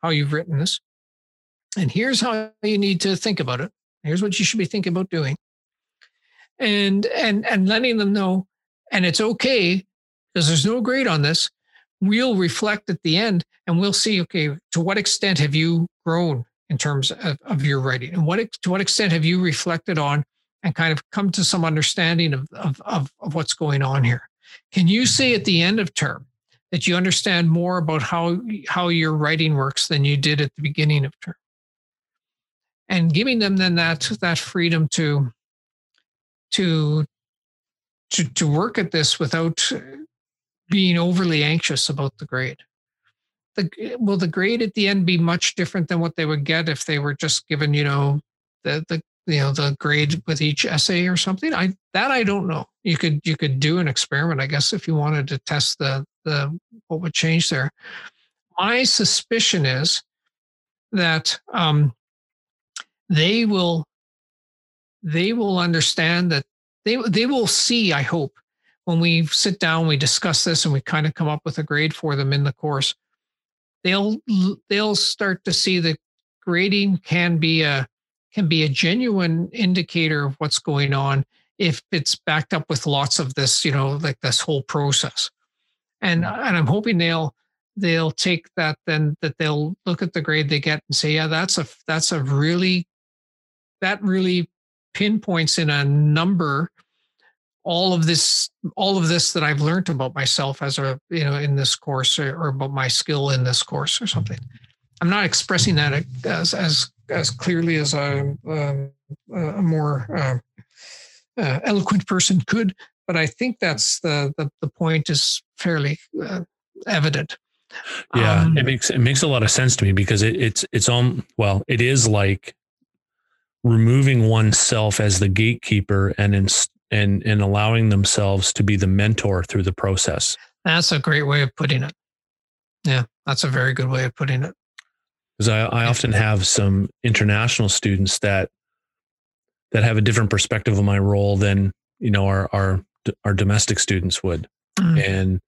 how you've written this. And here's how you need to think about it. Here's what you should be thinking about doing and and and letting them know and it's okay because there's no grade on this. We'll reflect at the end and we'll see okay to what extent have you grown in terms of, of your writing? And what to what extent have you reflected on and kind of come to some understanding of, of, of, of what's going on here? Can you say mm-hmm. at the end of term that you understand more about how how your writing works than you did at the beginning of term? And giving them then that that freedom to to to to work at this without being overly anxious about the grade. The will the grade at the end be much different than what they would get if they were just given you know the the you know the grade with each essay or something? I that i don't know. You could you could do an experiment i guess if you wanted to test the the what would change there. My suspicion is that um, they will they will understand that they they will see i hope when we sit down we discuss this and we kind of come up with a grade for them in the course they'll they'll start to see that grading can be a can be a genuine indicator of what's going on if it's backed up with lots of this you know like this whole process and mm. and i'm hoping they'll they'll take that then that they'll look at the grade they get and say yeah that's a that's a really that really pinpoints in a number all of this all of this that i've learned about myself as a you know in this course or, or about my skill in this course or something. I'm not expressing that as as as clearly as a, um, a more uh, uh, eloquent person could but i think that's the the, the point is fairly uh, evident. Yeah um, it makes it makes a lot of sense to me because it, it's it's on well it is like removing oneself as the gatekeeper and in, and and allowing themselves to be the mentor through the process. That's a great way of putting it. Yeah, that's a very good way of putting it. Because I, I often have some international students that that have a different perspective of my role than you know our our our domestic students would, mm. and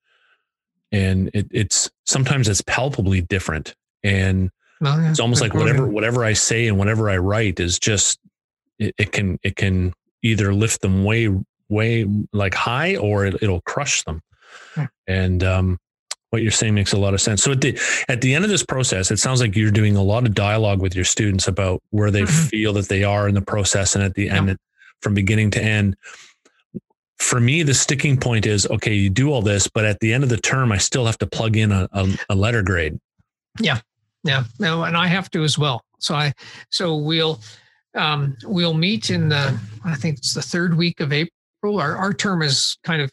and it, it's sometimes it's palpably different, and well, yeah, it's almost like whatever whatever I say and whatever I write is just it, it can it can either lift them way way like high or it, will crush them. Yeah. And um, what you're saying makes a lot of sense. So at the at the end of this process, it sounds like you're doing a lot of dialogue with your students about where they mm-hmm. feel that they are in the process, and at the end, from beginning to end. For me, the sticking point is okay. You do all this, but at the end of the term, I still have to plug in a, a, a letter grade. Yeah, yeah, no, and I have to as well. So I, so we'll, um, we'll meet in the, I think it's the third week of April. Our our term is kind of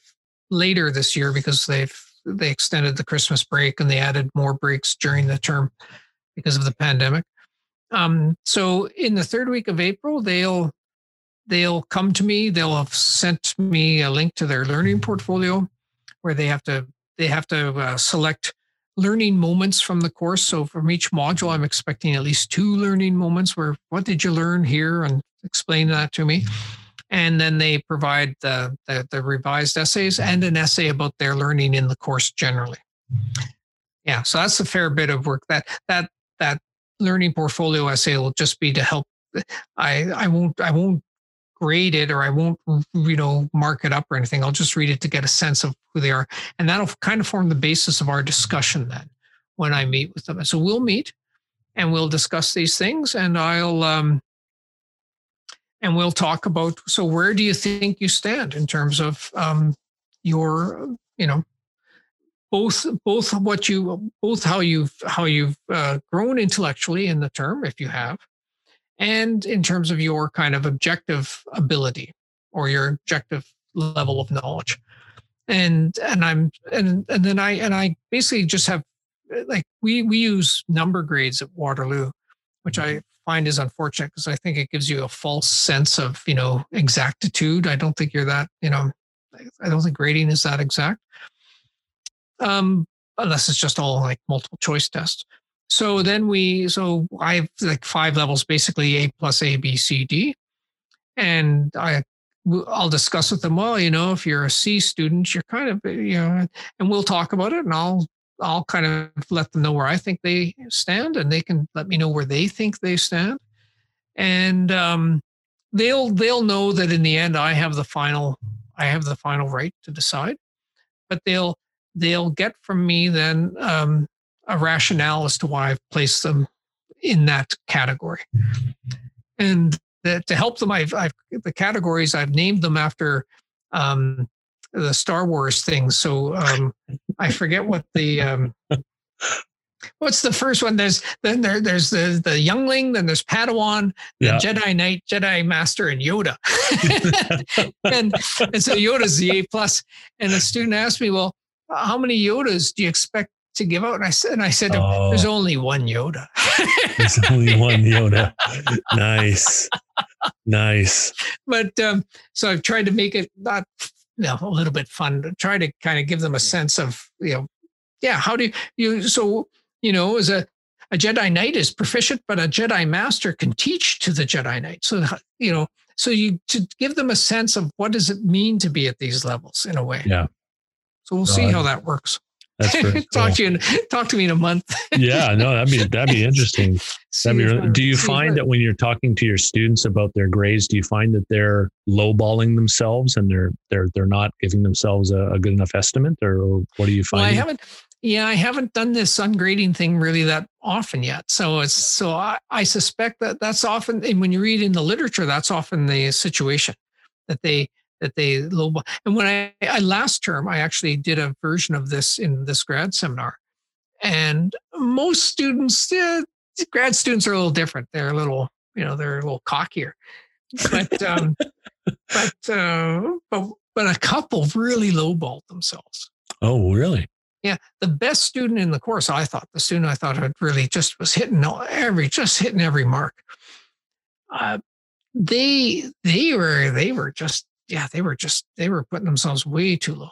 later this year because they've they extended the Christmas break and they added more breaks during the term because of the pandemic. Um, so in the third week of April, they'll they'll come to me. They'll have sent me a link to their learning portfolio where they have to they have to uh, select learning moments from the course. So from each module, I'm expecting at least two learning moments where what did you learn here and explain that to me. And then they provide the, the, the revised essays and an essay about their learning in the course generally. Yeah, so that's a fair bit of work. That that that learning portfolio essay will just be to help. I I won't I won't grade it or I won't, you know, mark it up or anything. I'll just read it to get a sense of who they are. And that'll kind of form the basis of our discussion then when I meet with them. So we'll meet and we'll discuss these things and I'll, um, and we'll talk about, so where do you think you stand in terms of um, your, you know, both both what you both how you've how you've uh, grown intellectually in the term if you have and in terms of your kind of objective ability or your objective level of knowledge. And and i'm and and then i and i basically just have like we we use number grades at waterloo which i find is unfortunate because i think it gives you a false sense of you know exactitude. I don't think you're that you know i don't think grading is that exact. Um unless it's just all like multiple choice tests so then we, so I have like five levels, basically A plus A, B, C, D. And I, I'll discuss with them, well, you know, if you're a C student, you're kind of, you know, and we'll talk about it and I'll, I'll kind of let them know where I think they stand and they can let me know where they think they stand. And um, they'll, they'll know that in the end, I have the final, I have the final right to decide, but they'll, they'll get from me then um, a rationale as to why I've placed them in that category. And that to help them, I've, I've the categories I've named them after um, the Star Wars things. So um, I forget what the um, what's the first one? There's then there there's the the youngling, then there's Padawan, the yeah. Jedi Knight, Jedi Master, and Yoda. and and so Yoda's the A plus. And a student asked me, well, how many Yodas do you expect to give out? And I said, and I said, oh, there's only one Yoda. there's only one Yoda. nice, nice. But um, so I've tried to make it not you know, a little bit fun to try to kind of give them a sense of you know yeah how do you, you so you know as a a jedi knight is proficient but a jedi master can teach to the jedi knight so you know so you to give them a sense of what does it mean to be at these levels in a way yeah so we'll see how that works talk cool. to you. talk to me in a month. yeah, no, that'd be that'd be interesting. That'd be really, do you find that when you're talking to your students about their grades, do you find that they're lowballing themselves and they're they're they're not giving themselves a, a good enough estimate, or what do you find? Well, I haven't. Yeah, I haven't done this ungrading thing really that often yet. So it's so I, I suspect that that's often, and when you read in the literature, that's often the situation that they that they low and when I, I last term i actually did a version of this in this grad seminar and most students yeah, grad students are a little different. They're a little you know they're a little cockier. But um but uh but but a couple really lowballed themselves. Oh really? Yeah the best student in the course i thought the student i thought had really just was hitting every just hitting every mark uh they they were they were just yeah, they were just they were putting themselves way too low.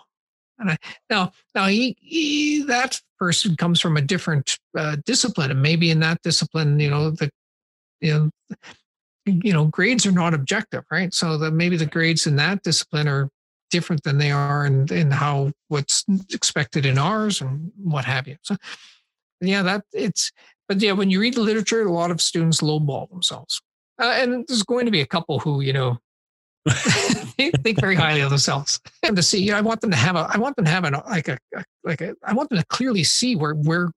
And I, now, now he, he, that person comes from a different uh, discipline, and maybe in that discipline, you know, the you know, you know, grades are not objective, right? So that maybe the grades in that discipline are different than they are in in how what's expected in ours and what have you. So, yeah, that it's. But yeah, when you read the literature, a lot of students lowball themselves, uh, and there's going to be a couple who you know they think very highly of themselves. And to see, you know, I want them to have a, I want them to have a, like a, like a, I want them to clearly see where, where,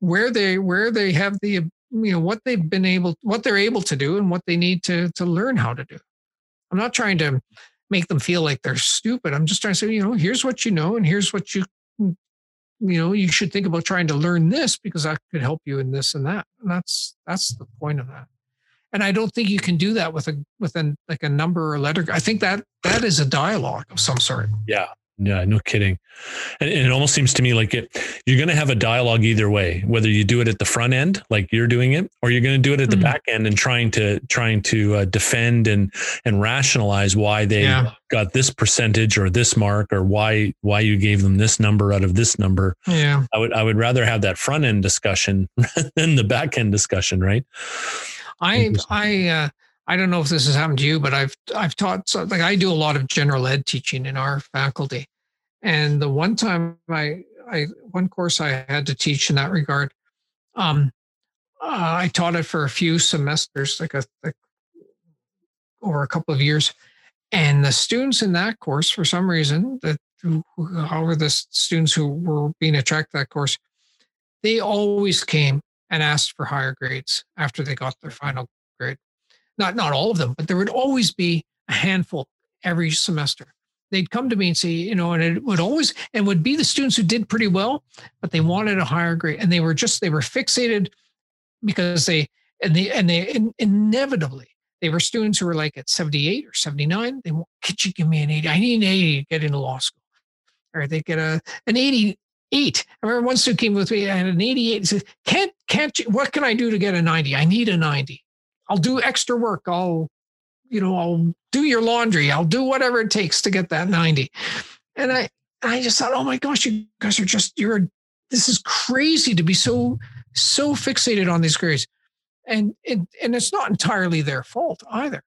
where they, where they have the, you know, what they've been able, what they're able to do and what they need to, to learn how to do. I'm not trying to make them feel like they're stupid. I'm just trying to say, you know, here's what you know and here's what you, you know, you should think about trying to learn this because that could help you in this and that. And that's, that's the point of that and I don't think you can do that with a with a like a number or a letter. I think that that is a dialogue of some sort. Yeah, yeah, no kidding. And, and it almost seems to me like it, you're going to have a dialogue either way, whether you do it at the front end, like you're doing it, or you're going to do it at the mm-hmm. back end and trying to trying to uh, defend and and rationalize why they yeah. got this percentage or this mark or why why you gave them this number out of this number. Yeah, I would I would rather have that front end discussion than the back end discussion, right? I I uh, I don't know if this has happened to you, but I've I've taught so, like I do a lot of general ed teaching in our faculty, and the one time I I one course I had to teach in that regard, um, uh, I taught it for a few semesters, like a like over a couple of years, and the students in that course, for some reason, that however the students who were being attracted to that course, they always came and asked for higher grades after they got their final grade. Not not all of them, but there would always be a handful every semester. They'd come to me and say, you know, and it would always and would be the students who did pretty well, but they wanted a higher grade, and they were just they were fixated because they and they and they in, inevitably they were students who were like at 78 or 79. They won't, could you give me an 80? I need an 80 to get into law school. Or they get a an 88. I remember one student came with me, and an 88. He said, Can't, can't you, what can I do to get a 90? I need a 90. I'll do extra work. I'll, you know, I'll do your laundry. I'll do whatever it takes to get that 90. And I, I just thought, oh my gosh, you guys are just, you're, this is crazy to be so, so fixated on these grades. And, it, and it's not entirely their fault either.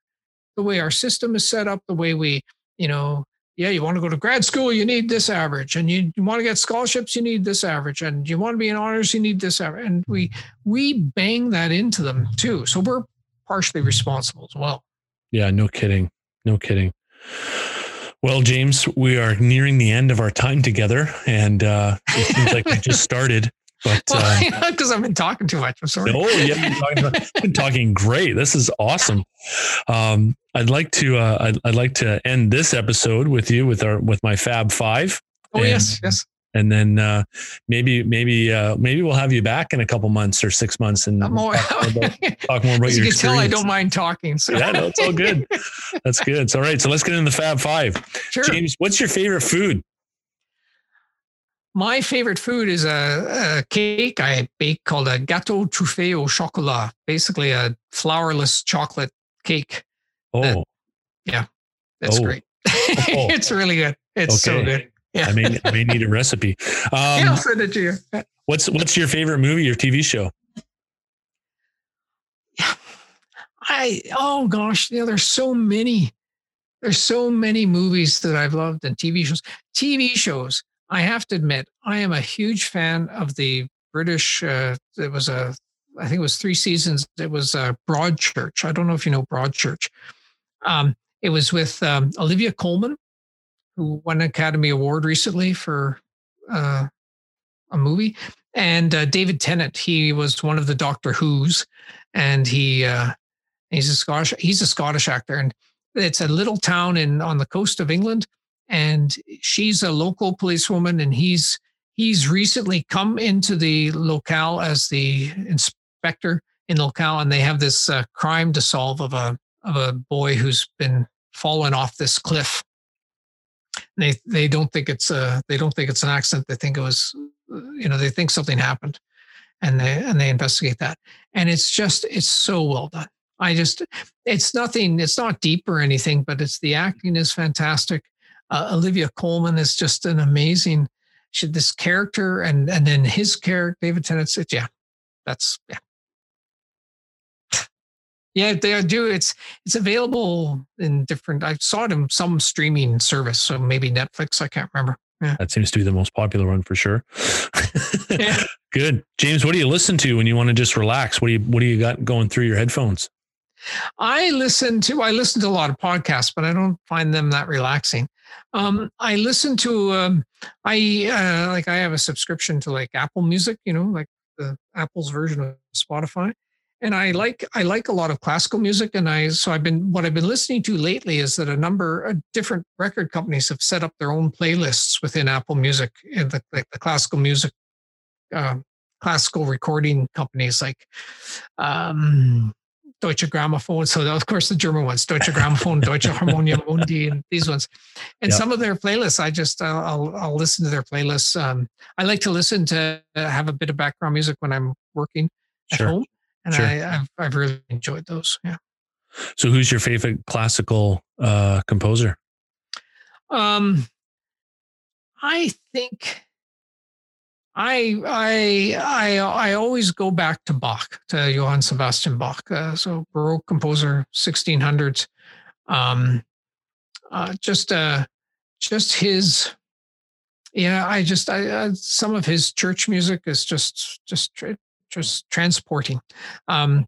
The way our system is set up, the way we, you know, yeah, you want to go to grad school, you need this average, and you, you want to get scholarships, you need this average, and you want to be in honors, you need this average, and we we bang that into them too. So we're partially responsible as well. Yeah, no kidding, no kidding. Well, James, we are nearing the end of our time together, and uh, it seems like we just started. But because uh, I've been talking too much. I'm sorry. Oh yeah, talking, been talking great. This is awesome. Um, I'd like to uh, I'd, I'd like to end this episode with you with our with my Fab Five. Oh and, yes, yes. And then uh, maybe maybe uh, maybe we'll have you back in a couple months or six months and more, talk, more about, talk more about your you can tell, I don't mind talking. So. Yeah, no, it's all good. That's good. So, all right. So let's get into the Fab Five. Sure. James, what's your favorite food? My favorite food is a, a, cake I bake called a gâteau truffé au chocolat, basically a flourless chocolate cake. Oh, that, yeah, that's oh. great. Oh. it's really good. It's okay. so good. Yeah. I may, I may need a recipe. Um, yeah, I'll send it to you. What's What's your favorite movie or TV show? I oh gosh, yeah, there's so many. There's so many movies that I've loved and TV shows. TV shows. I have to admit, I am a huge fan of the British. Uh, it was a, I think it was three seasons. It was uh, Broadchurch. I don't know if you know Broadchurch. Um, it was with um, Olivia Colman, who won an Academy Award recently for uh, a movie, and uh, David Tennant. He was one of the Doctor Who's, and he uh, he's a Scottish he's a Scottish actor, and it's a little town in on the coast of England and she's a local policewoman and he's he's recently come into the locale as the inspector in locale and they have this uh, crime to solve of a of a boy who's been fallen off this cliff. They they don't think it's a they don't think it's an accident. They think it was you know they think something happened and they and they investigate that. And it's just it's so well done. I just it's nothing it's not deep or anything but it's the acting is fantastic uh, Olivia Colman is just an amazing. She, this character and and then his character, David Tennant. It's, yeah, that's yeah. Yeah, they do. It's it's available in different. I saw it in some streaming service, so maybe Netflix. I can't remember. Yeah. That seems to be the most popular one for sure. yeah. Good, James. What do you listen to when you want to just relax? What do you What do you got going through your headphones? I listen to I listen to a lot of podcasts, but I don't find them that relaxing. Um, I listen to um, I uh, like I have a subscription to like Apple Music, you know, like the Apple's version of Spotify, and I like I like a lot of classical music, and I so I've been what I've been listening to lately is that a number of different record companies have set up their own playlists within Apple Music, and the like the classical music. Uh, classical recording companies like um, Deutsche Grammophon. So of course the German ones, Deutsche Grammophon, Deutsche Harmonia Mundi, and these ones. And yep. some of their playlists, I just uh, I'll I'll listen to their playlists. Um, I like to listen to uh, have a bit of background music when I'm working at sure. home, and sure. I, have I've really enjoyed those. Yeah. So who's your favorite classical uh, composer? Um, I think I I I I always go back to Bach, to Johann Sebastian Bach. Uh, so Baroque composer, 1600s. Um, uh, just uh, just his. Yeah, I just I uh, some of his church music is just just just transporting. Um,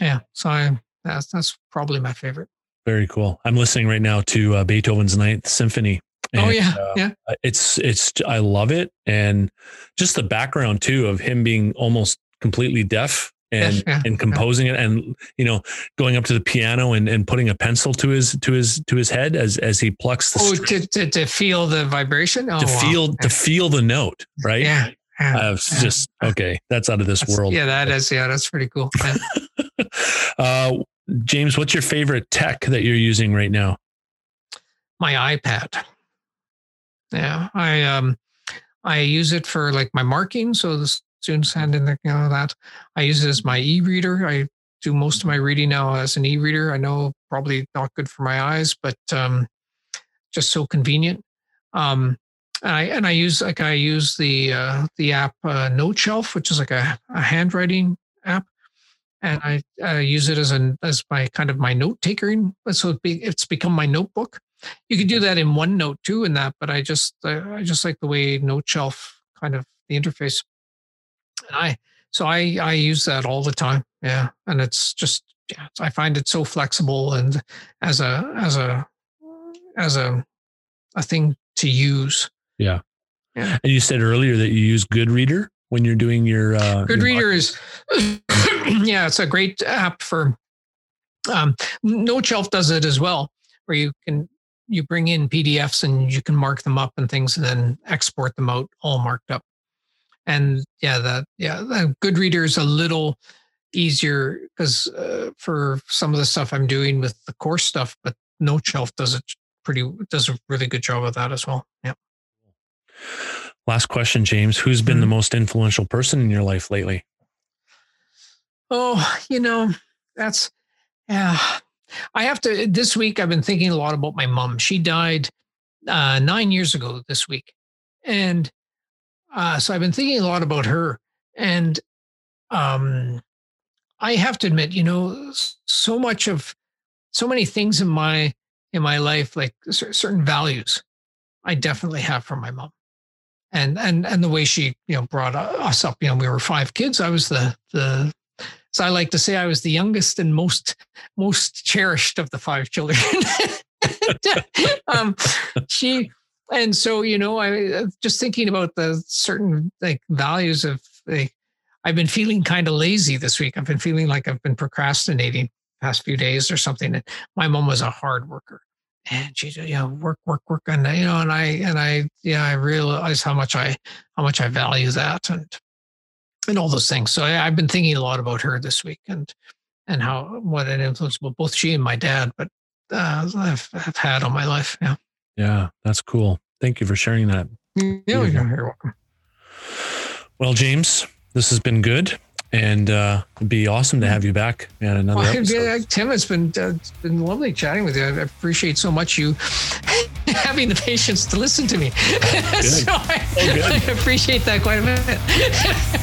yeah, so I that's that's probably my favorite. Very cool. I'm listening right now to uh, Beethoven's Ninth Symphony and, oh yeah, uh, yeah. It's it's I love it, and just the background too of him being almost completely deaf and yeah, and composing yeah. it, and you know going up to the piano and, and putting a pencil to his to his to his head as as he plucks the oh to, to, to feel the vibration oh, to wow. feel to feel the note right yeah. Yeah, just okay. That's out of this that's, world. Yeah, that is. Yeah, that's pretty cool. uh, James, what's your favorite tech that you're using right now? My iPad. Yeah, I um, I use it for like my marking. So the students hand in the, you know that. I use it as my e-reader. I do most of my reading now as an e-reader. I know probably not good for my eyes, but um, just so convenient. Um, and I and I use like I use the uh, the app uh, NoteShelf, which is like a, a handwriting app, and I uh, use it as an as my kind of my note taking. So it's become my notebook. You could do that in OneNote too, in that, but I just I just like the way NoteShelf kind of the interface. And I so I I use that all the time. Yeah, and it's just yeah, I find it so flexible and as a as a as a a thing to use. Yeah. Yeah. And you said earlier that you use Goodreader. when you're doing your uh, Goodreader your is yeah, it's a great app for um NoteShelf does it as well, where you can you bring in PDFs and you can mark them up and things and then export them out all marked up. And yeah, that yeah, the Goodreader is a little easier because uh, for some of the stuff I'm doing with the course stuff, but NoteShelf does it pretty does a really good job of that as well. Yeah. Last question, James. Who's been the Mhm. most influential person in your life lately? Oh, you know, that's yeah. I have to this week I've been thinking a lot about my mom. She died uh 9 years ago this week. And uh so I've been thinking a lot about her and um I have to admit, you know, so much of so many things in my in my life like cer- certain values I definitely have from my mom. And and and the way she, you know, brought us up, you know, we were five kids. I was the the so I like to say I was the youngest and most most cherished of the five children. um, she and so you know I uh, just thinking about the certain like values of like I've been feeling kind of lazy this week. I've been feeling like I've been procrastinating past few days or something. And my mom was a hard worker. And she you know, work, work, work. And you know, and I and I yeah, I realize how much I how much I value that and and all those things. So I, I've been thinking a lot about her this week and and how what an influence well, both she and my dad, but uh, I've, I've had on my life. Yeah. Yeah, that's cool. Thank you for sharing that. Yeah, Beautiful. you're welcome. Well, James, this has been good, and uh, it'd be awesome to have you back at another Well, episode. yeah, Tim, it's been uh, it's been lovely chatting with you. I appreciate so much you having the patience to listen to me. so I, good. I appreciate that quite a bit.